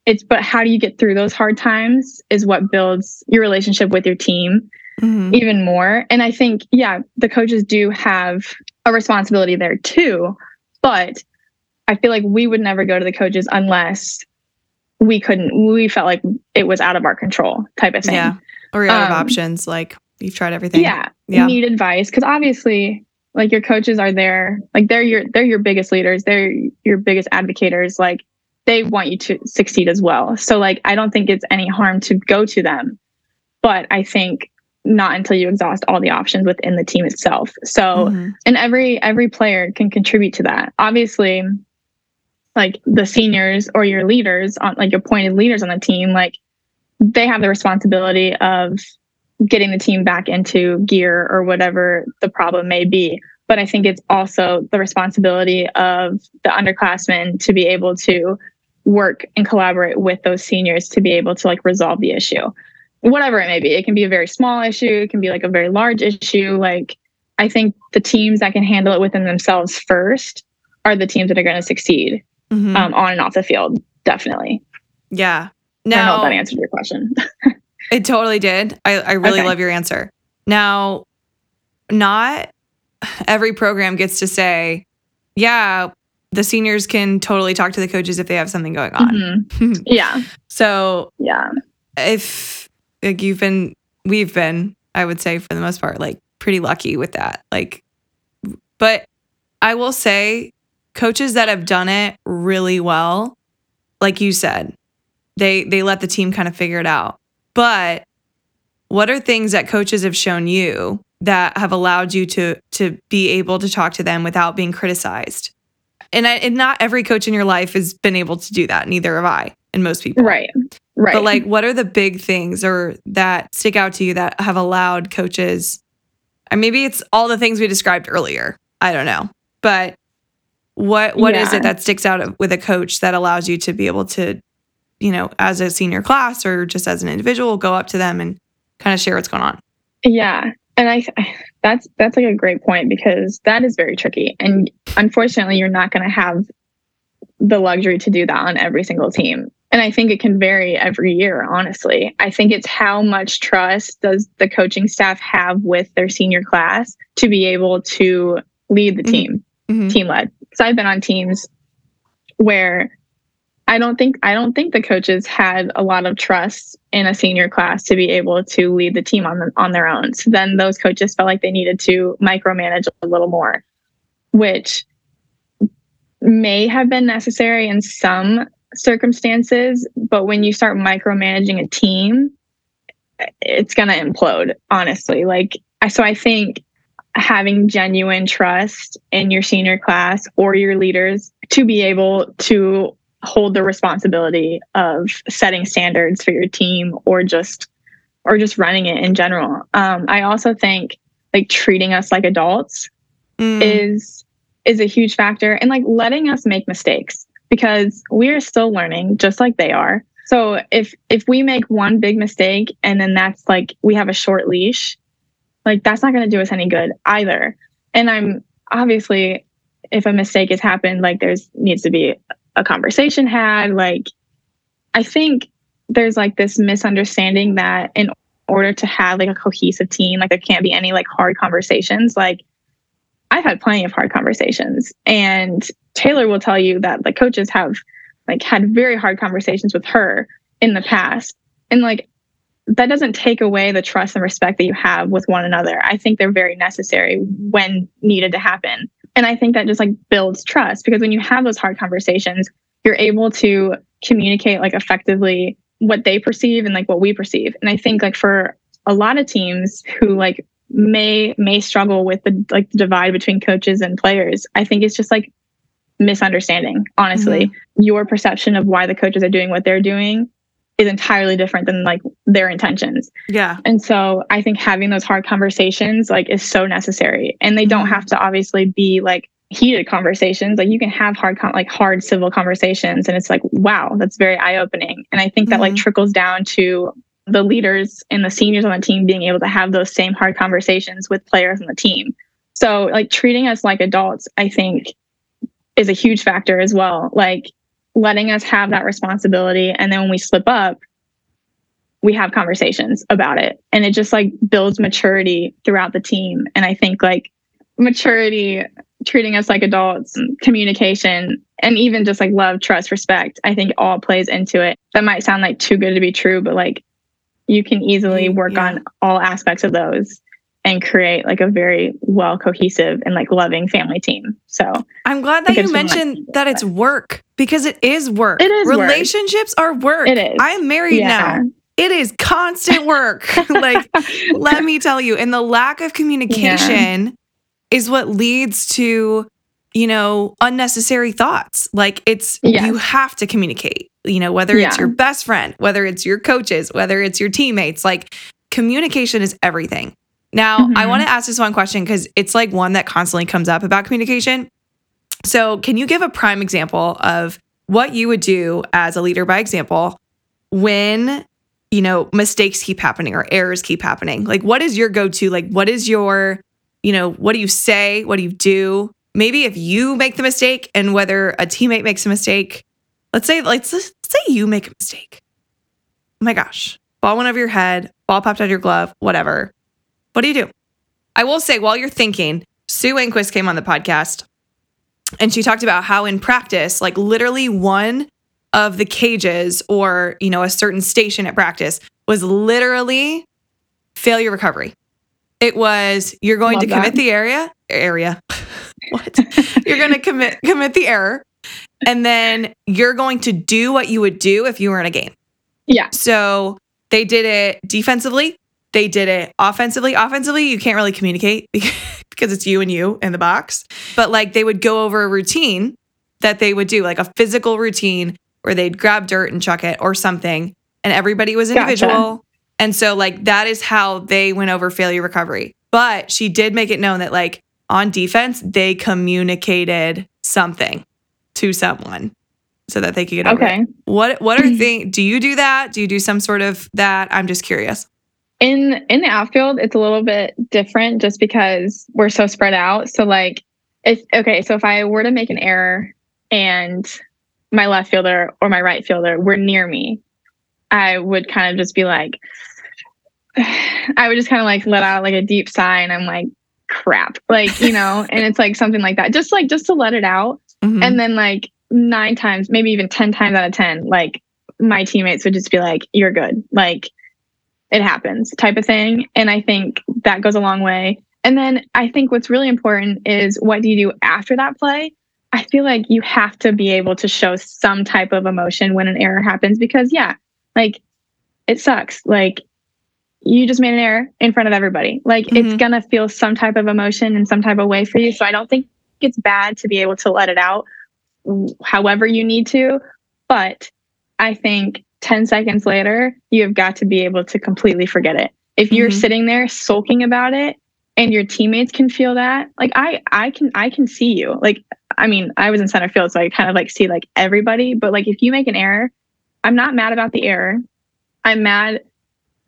it's, but how do you get through those hard times is what builds your relationship with your team mm-hmm. even more. And I think, yeah, the coaches do have a responsibility there too. But I feel like we would never go to the coaches unless we couldn't we felt like it was out of our control type of thing. Yeah. Or out of Um, options. Like you've tried everything. Yeah. Yeah. Need advice because obviously like your coaches are there like they're your they're your biggest leaders they're your biggest advocators like they want you to succeed as well so like i don't think it's any harm to go to them but i think not until you exhaust all the options within the team itself. So Mhm. and every every player can contribute to that. Obviously like the seniors or your leaders on like your appointed leaders on the team like they have the responsibility of getting the team back into gear or whatever the problem may be. But i think it's also the responsibility of the underclassmen to be able to work and collaborate with those seniors to be able to like resolve the issue whatever it may be it can be a very small issue it can be like a very large issue like i think the teams that can handle it within themselves first are the teams that are going to succeed Mhm. um, on and off the field definitely yeah. i don't know Now, if that answered your question It totally did. I, I really Okay. love your answer. Now, not every program gets to say, yeah, the seniors can totally talk to the coaches if they have something going on. Mhm. yeah so yeah if like you've been, we've been, I would say for the most part, like pretty lucky with that. Like, but I will say, coaches that have done it really well, like you said, they they let the team kind of figure it out. But what are things that coaches have shown you that have allowed you to to be able to talk to them without being criticized? And, I, and not every coach in your life has been able to do that. Neither have I, and most people. right right But like, what are the big things or that stick out to you that have allowed coaches? And maybe it's all the things we described earlier. I don't know, but what what is Yeah. it that sticks out with a coach that allows you to be able to, you know, as a senior class or just as an individual, go up to them and kind of share what's going on? Yeah. And I that's that's like a great point because that is very tricky. And unfortunately you're not gonna have the luxury to do that on every single team. And I think it can vary every year, honestly. I think it's how much trust does the coaching staff have with their senior class to be able to lead the Mhm. team, Mhm. team led. So I've been on teams where I don't think I don't think the coaches had a lot of trust in a senior class to be able to lead the team on them, on their own. So then those coaches felt like they needed to micromanage a little more, which may have been necessary in some circumstances, but when you start micromanaging a team, it's going to implode, honestly. Like so I think having genuine trust in your senior class or your leaders to be able to hold the responsibility of setting standards for your team or just or just running it in general. Um, I also think like treating us like adults Mm. is is a huge factor and like letting us make mistakes because we are still learning just like they are. So if if we make one big mistake and then that's like we have a short leash, like that's not going to do us any good either. And I'm obviously if a mistake has happened, like there's needs to be a conversation had. Like I think there's like this misunderstanding that in order to have like a cohesive team, like there can't be any like hard conversations. Like I've had plenty of hard conversations, and Taylor will tell you that the coaches have like had very hard conversations with her in the past, and like that doesn't take away the trust and respect that you have with one another. I think they're very necessary when needed to happen. And I think that just like builds trust because when you have those hard conversations, you're able to communicate like effectively what they perceive and like what we perceive. And I think like for a lot of teams who like may may struggle with the like the divide between coaches and players, I think it's just like misunderstanding, honestly. Your perception of why the coaches are doing what they're doing is entirely different than like their intentions. Yeah. And so I think having those hard conversations like is so necessary. And they don't Mhm. have to obviously be like heated conversations. Like you can have hard con- like hard civil conversations and it's like wow, that's very eye-opening. And I think that like Mhm. trickles down to the leaders and the seniors on the team being able to have those same hard conversations with players on the team. So like treating us like adults, I think is a huge factor as well. Like letting us have that responsibility and then when we slip up we have conversations about it and it just like builds maturity throughout the team and i think like maturity treating us like adults, communication, and even just like love, trust, respect, I think all plays into it. That might sound like too good to be true, but like you can easily Mm, work yeah. on all aspects of those and create like a very well cohesive and like loving family team. So I'm glad that you mentioned do that it's work because it is work. It is work. Relationships are work. It is. I am married yeah. now. It is constant work. like, let me tell you, and the lack of communication is what leads to, you know, unnecessary thoughts. Like, it's Yes. you have to communicate, you know, whether it's your best friend, whether it's your coaches, whether it's your teammates, like, communication is everything. Now, I Mhm. want to ask this one question because it's like one that constantly comes up about communication. So, can you give a prime example of what you would do as a leader by example when you know mistakes keep happening or errors keep happening? Like, what is your go to? Like, what is your, you know, what do you say? What do you do? Maybe if you make the mistake and whether a teammate makes a mistake, let's say, let's, let's say you make a mistake. Oh my gosh, ball went over your head, ball popped out of your glove, whatever. What do you do? I will say, while you're thinking, Sue Enquist came on the podcast and she talked about how in practice, like literally one of the cages or, you know, a certain station at practice was literally failure recovery. It was you're going Love to commit that. the area area. what? you're going to commit commit the error and then you're going to do what you would do if you were in a game. Yeah. So they did it defensively. They did it offensively. Offensively, you can't really communicate because it's you and you in the box. But like they would go over a routine that they would do, like a physical routine where they'd grab dirt and chuck it or something. And everybody was Gotcha. individual. And so, like, that is how they went over failure recovery. But she did make it known that, like, on defense, they communicated something to someone so that they could get over it. Okay. What what are things do you do that? Do you do some sort of that? I'm just curious. In in the outfield, it's a little bit different just because we're so spread out. So like if okay, so if I were to make an error and my left fielder or my right fielder were near me, I would kind of just be like I would just kind of like let out like a deep sigh and I'm like crap. Like, you know, and it's like something like that. Just like just to let it out. Mhm. And then like nine times, maybe even 10 times out of 10, like my teammates would just be like, you're good. Like it happens type of thing. And I think that goes a long way. And then I think what's really important is what do you do after that play? I feel like you have to be able to show some type of emotion when an error happens because, yeah, like it sucks. Like you just made an error in front of everybody. Like it's Mhm. going to feel some type of emotion in some type of way for you. So I don't think it's bad to be able to let it out however you need to. But I think 10 seconds later, you have got to be able to completely forget it. If you're Mhm. sitting there sulking about it and your teammates can feel that, like I I can I can see you. Like I mean, I was in center field, so I kind of like see like everybody, but like if you make an error, I'm not mad about the error. I'm mad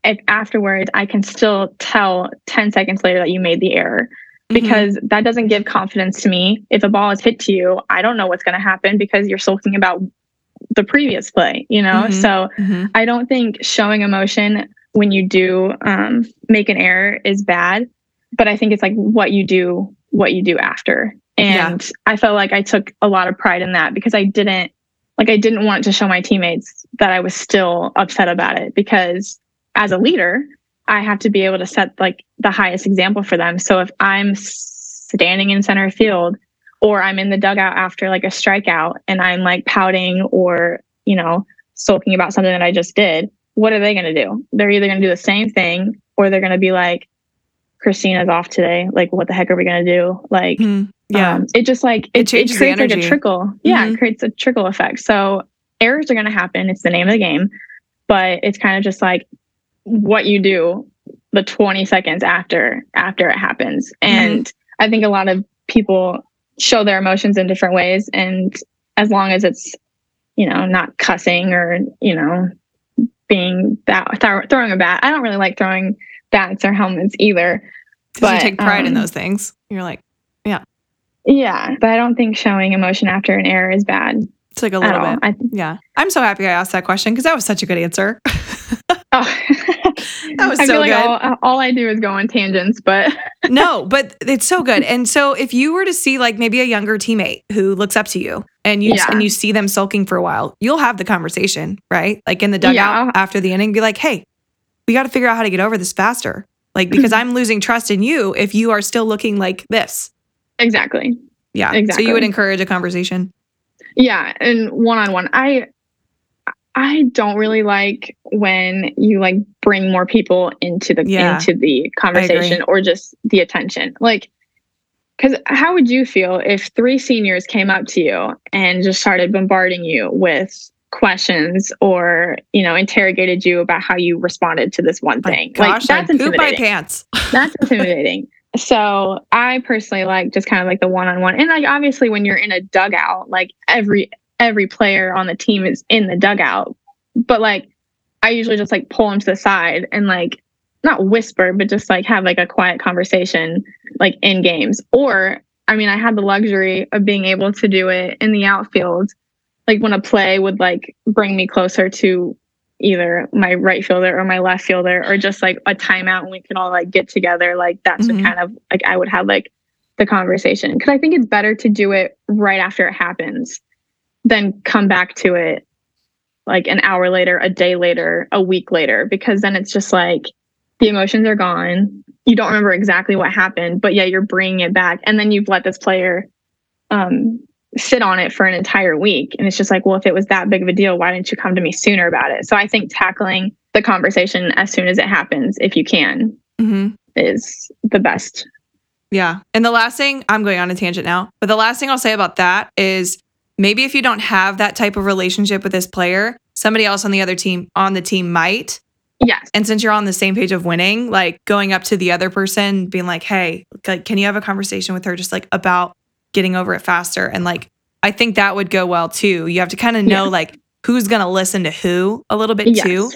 if afterwards I can still tell 10 seconds later that you made the error Mhm. because that doesn't give confidence to me. If a ball is hit to you, I don't know what's going to happen because you're sulking about the previous play, you know? Mhm. So Mhm. I don't think showing emotion when you do um, make an error is bad, but I think it's like what you do, what you do after. Yeah. And I felt like I took a lot of pride in that because I didn't, like, I didn't want to show my teammates that I was still upset about it because as a leader, I have to be able to set like the highest example for them. So if I'm standing in center field or I'm in the dugout after like a strikeout and I'm like pouting or, you know, sulking about something that I just did, what are they going to do? They're either going to do the same thing or they're going to be like, Christina's off today. Like, what the heck are we going to do? Like, Mhm. Yeah. um, it just like It it, it, creates like a trickle. Yeah, Mhm. it creates a trickle effect. So errors are going to happen. It's the name of the game, but it's kind of just like what you do the 20 seconds after after it happens. Mm-hmm. And I think a lot of people show their emotions in different ways, and as long as it's you know not cussing or you know being that throw, throwing a bat. I don't really like throwing bats or helmets either. 'Cause you but, take pride in um, those things. You're like, Yeah, Yeah. but I don't think showing emotion after an error is bad it's like a little bit. I, Yeah. I'm so happy I asked that question because that was such a good answer. oh, That was I so feel like good. all, all I do is go on tangents, but no, but it's so good. And so if you were to see like maybe a younger teammate who looks up to you and you Yeah. and you see them sulking for a while, you'll have the conversation, right? Like in the dugout Yeah. after the inning, be like, "Hey, we got to figure out how to get over this faster." Like because I'm losing trust in you if you are still looking like this. exactly. Yeah. Exactly. So you would encourage a conversation. Yeah, and one on one. I I don't really like when you like bring more people into the Yeah. into the conversation or just the attention. Like cuz how would you feel if three seniors came up to you and just started bombarding you with questions or, you know, interrogated you about how you responded to this one thing. gosh, like that's I'd poop my pants. That's intimidating. So I personally like just kind of like the one on one. And like obviously when you're in a dugout, like every every player on the team is in the dugout. But like I usually just like pull them to the side and like not whisper, but just like have like a quiet conversation like in games. Or I mean I had the luxury of being able to do it in the outfield. Like when a play would like bring me closer to either my right fielder or my left fielder or just like a timeout and we can all like get together like that's Mhm. what kind of like i would have like the conversation because i think it's better to do it right after it happens than come back to it like an hour later a day later a week later because then it's just like the emotions are gone you don't remember exactly what happened but yeah you're bringing it back and then you've let this player um sit on it for an entire week. And it's just like, well, if it was that big of a deal, why didn't you come to me sooner about it? So I think tackling the conversation as soon as it happens, if you can, hmm is the best. Yeah. And the last thing, I'm going on a tangent now, but the last thing I'll say about that is maybe if you don't have that type of relationship with this player, somebody else on the other team on the team might. Yes. And since you're on the same page of winning, like going up to the other person, being like, "Hey, like, can you have a conversation with her just like about getting over it faster?" And like, I think that would go well too. You have to kind of know Yeah. like who's gonna listen to who a little bit Yes. too,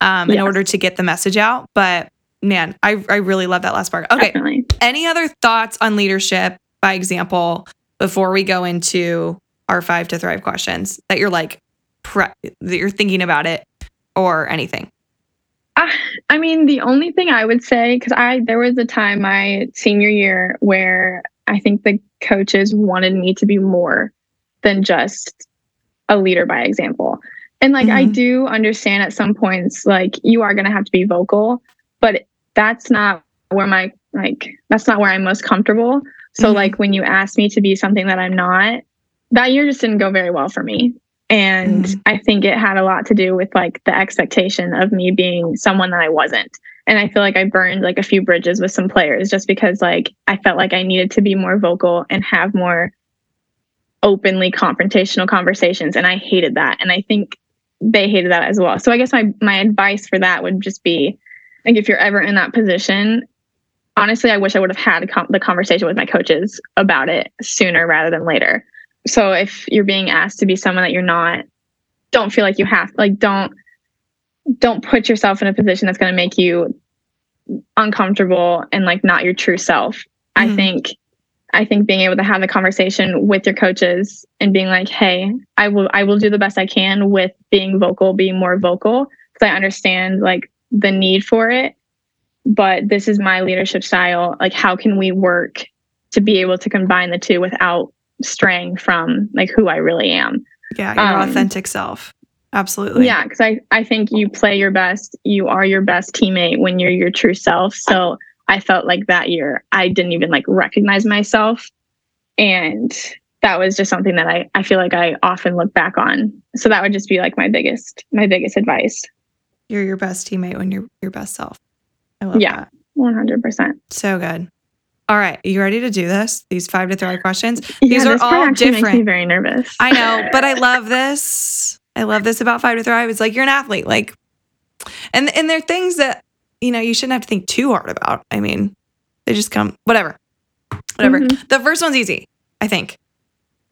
um, in order to get the message out. But man, I I really love that last part. Okay, Definitely. any other thoughts on leadership by example before we go into our five to thrive questions that you're like pre- that you're thinking about it or anything Ah, I mean, the only thing I would say, because I there was a time my senior year where I think the coaches wanted me to be more than just a leader by example. And like I Mhm. do understand at some points, like you are gonna have to be vocal, but that's not where my like that's not where I'm most comfortable. So Mhm. like when you ask me to be something that I'm not, that year just didn't go very well for me. And Mhm. I think it had a lot to do with like the expectation of me being someone that I wasn't. And I feel like I burned like a few bridges with some players just because like I felt like I needed to be more vocal and have more openly confrontational conversations. And I hated that. And I think they hated that as well. So I guess my my advice for that would just be like if you're ever in that position, honestly, I wish I would have had com- the conversation with my coaches about it sooner rather than later. So if you're being asked to be someone that you're not, don't feel like you have like don't don't put yourself in a position that's going to make you uncomfortable and like not your true self. I Mhm. think I think being able to have the conversation with your coaches and being like, "Hey, I will I will do the best I can with being vocal, being more vocal because I understand like the need for it, but this is my leadership style. Like how can we work to be able to combine the two without straying from like who I really am?" yeah your Um, authentic self absolutely Yeah, because I, I think you play your best, you are your best teammate when you're your true self. So I felt like that year I didn't even like recognize myself. And that was just something that I, I feel like I often look back on. So that would just be like my biggest, my biggest advice. you're your best teammate when you're your best self i love Yeah. that 100%. so good all right you ready to do this these five to thrive questions Yeah, These are all actually Makes me very nervous. I know, but I love this. I love this about Five to Thrive. It's like you're an athlete, like, and and they're things that you know you shouldn't have to think too hard about. I mean, they just come, whatever, whatever. Mhm. The first one's easy, I think.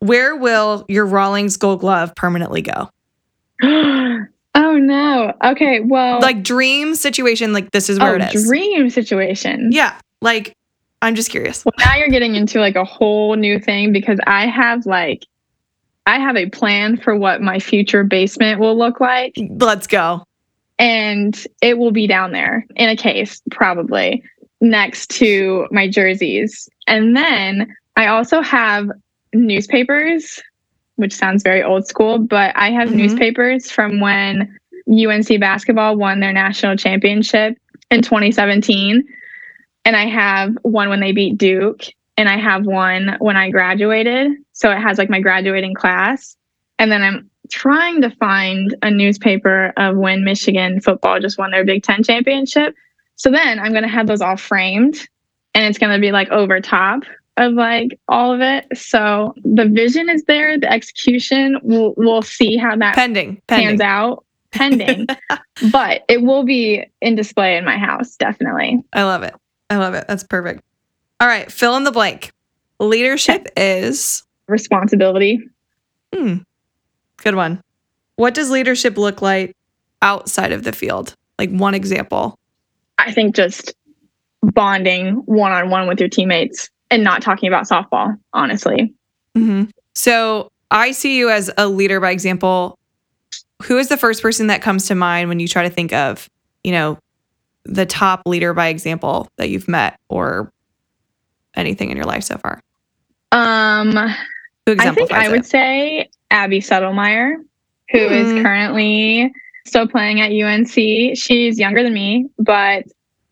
Where will your Rawlings Gold Glove permanently go? oh no. Okay. Well, Like dream situation, like this is where oh, it is. dream situation. Yeah, like I'm just curious. Well, now you're getting into like a whole new thing because I have like, I have a plan for what my future basement will look like. Let's go. and it will be down there in a case, probably next to my jerseys. And then I also have newspapers, which sounds very old school, but I have mm-hmm. newspapers from when UNC basketball won their national championship in 2017. And I have one when they beat Duke, and I have one when I graduated. So it has like my graduating class. And then I'm trying to find a newspaper of when Michigan football just won their Big Ten championship. So then I'm going to have those all framed and it's going to be like over top of like all of it. So the vision is there, the execution, we'll, we'll see how that pending, pending. pans out pending, but it will be in display in my house, definitely. I love it. I love it. That's perfect. All right, fill in the blank. Leadership is responsibility. Hmm. Good one. What does leadership look like outside of the field? Like one example. I think just bonding one on one with your teammates and not talking about softball, honestly. Mm-hmm. So I see you as a leader by example. Who is the first person that comes to mind when you try to think of, you know, the top leader by example that you've met or anything in your life so far? Um, I think I would say Abby Settlemeyer, who mm. is hmm. currently still playing at UNC. She's younger than me, but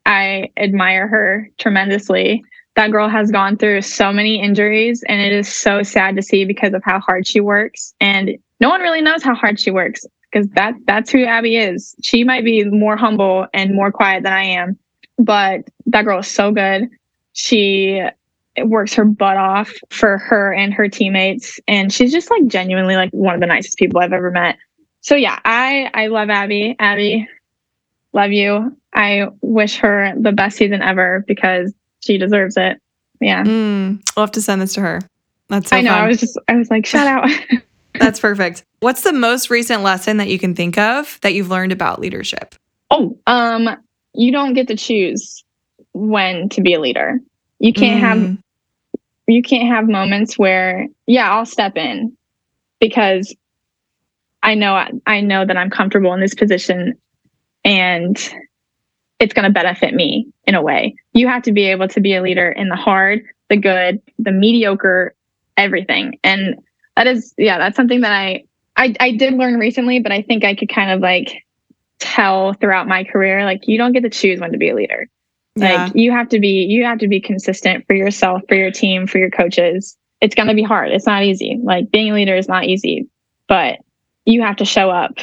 I admire her tremendously. That girl has gone through so many injuries, and it is so sad to see because of how hard she works. And no one really knows how hard she works because that that's who Abby is. She might be more humble and more quiet than I am, but that girl is so good. She works her butt off for her and her teammates and she's just like genuinely like one of the nicest people I've ever met. So yeah, I I love Abby. Abby, love you. I wish her the best season ever because she deserves it. Yeah. Mm, we'll have to send this to her. That's so I know. Fun. I was just I was like, shout out. That's perfect. What's the most recent lesson that you can think of that you've learned about leadership? Oh, um, you don't get to choose when to be a leader. You can't mm. have you can't have moments where, yeah, I'll step in because I know I know that I'm comfortable in this position and it's going to benefit me in a way. You have to be able to be a leader in the hard, the good, the mediocre, everything. And that is yeah, that's something that I I I did learn recently, but I think I could kind of like tell throughout my career like you don't get to choose when to be a leader. Yeah. Like you have to be you have to be consistent for yourself, for your team, for your coaches. It's going to be hard. It's not easy. Like being a leader is not easy, but you have to show up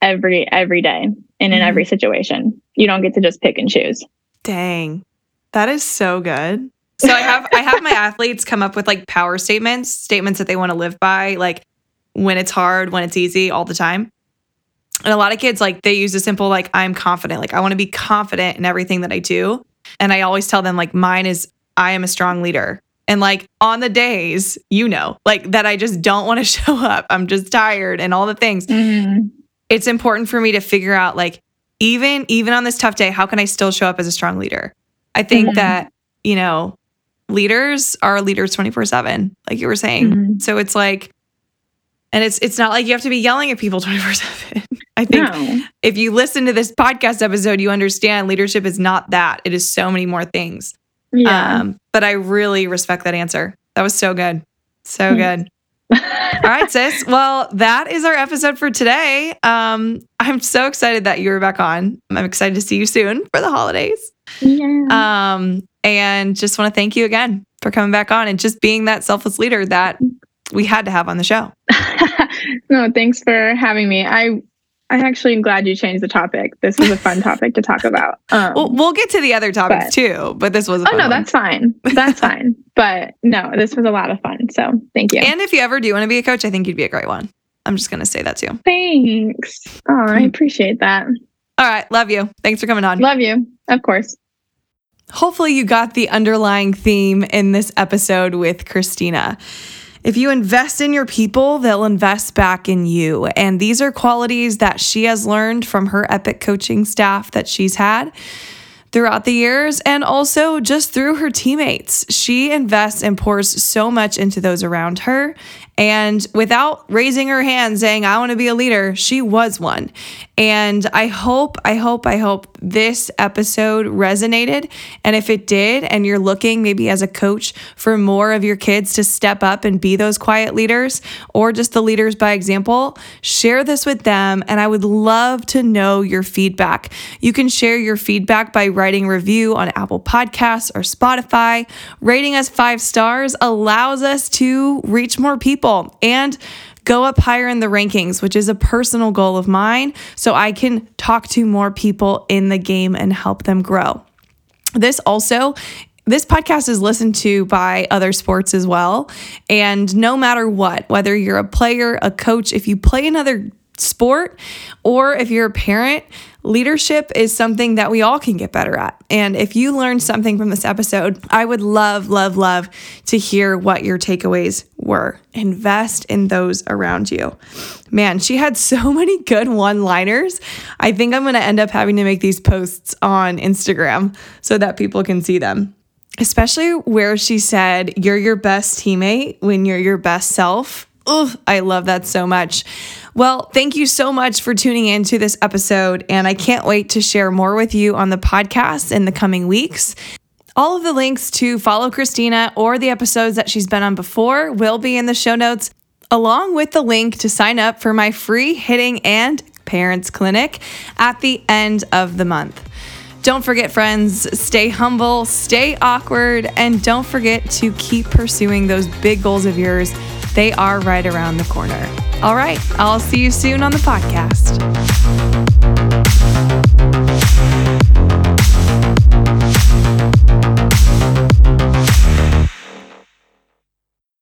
every every day and in mm every situation. You don't get to just pick and choose. Dang. That is so good. So I have I have my athletes come up with like power statements, statements that they want to live by, like when it's hard, when it's easy, all the time. And a lot of kids like they use a simple like I'm confident, like I want to be confident in everything that I do. And I always tell them, like, mine is I am a strong leader. And like on the days, you know, like that I just don't want to show up, I'm just tired and all the things. Mm-hmm. It's important for me to figure out, like, even even on this tough day, how can I still show up as a strong leader? I think mm-hmm. that, you know, leaders are leaders 24 7, like you were saying. Mm-hmm. So it's like, and it's it's not like you have to be yelling at people 24/7. I think no. if you listen to this podcast episode, you understand leadership is not that. It is so many more things. Yeah. Um, but I really respect that answer. That was so good. So good. All right, sis. Well, that is our episode for today. Um, I'm so excited that you are back on. I'm excited to see you soon for the holidays. Yeah. Um, and just want to thank you again for coming back on and just being that selfless leader that we had to have on the show. no, thanks for having me. I I actually am glad you changed the topic. This was a fun topic to talk about. Um, well, we'll get to the other topics but, too, but this was. oh no, one. that's fine. That's fine. But no, this was a lot of fun. So thank you. And if you ever do want to be a coach, I think you'd be a great one. I'm just going to say that too. Thanks. Oh, I appreciate that. All right, love you. Thanks for coming on. Love you. Of course. Hopefully, you got the underlying theme in this episode with Christina. If you invest in your people, they'll invest back in you. And these are qualities that she has learned from her epic coaching staff that she's had throughout the years and also just through her teammates. She invests and pours so much into those around her. And without raising her hand saying, I want to be a leader, she was one. And I hope, I hope, I hope this episode resonated. And if it did, and you're looking maybe as a coach for more of your kids to step up and be those quiet leaders or just the leaders by example, share this with them. And I would love to know your feedback. You can share your feedback by writing review on Apple Podcasts or Spotify. Rating us five stars allows us to reach more people and go up higher in the rankings, which is a personal goal of mine, so I can talk to more people in the game and help them grow. This also this podcast is listened to by other sports as well. And no matter what, whether you're a player, a coach, if you play another sport, or if you're a parent, leadership is something that we all can get better at. And if you learned something from this episode, I would love, love, love to hear what your takeaways were. Invest in those around you. Man, she had so many good one liners. I think I'm going to end up having to make these posts on Instagram so that people can see them. Especially where she said, You're your best teammate when you're your best self. I love that so much. Well, thank you so much for tuning in to this episode, and I can't wait to share more with you on the podcast in the coming weeks. All of the links to follow Christina or the episodes that she's been on before will be in the show notes, along with the link to sign up for my free hitting and parents clinic at the end of the month. Don't forget, friends, stay humble, stay awkward, and don't forget to keep pursuing those big goals of yours they are right around the corner. All right, I'll see you soon on the podcast.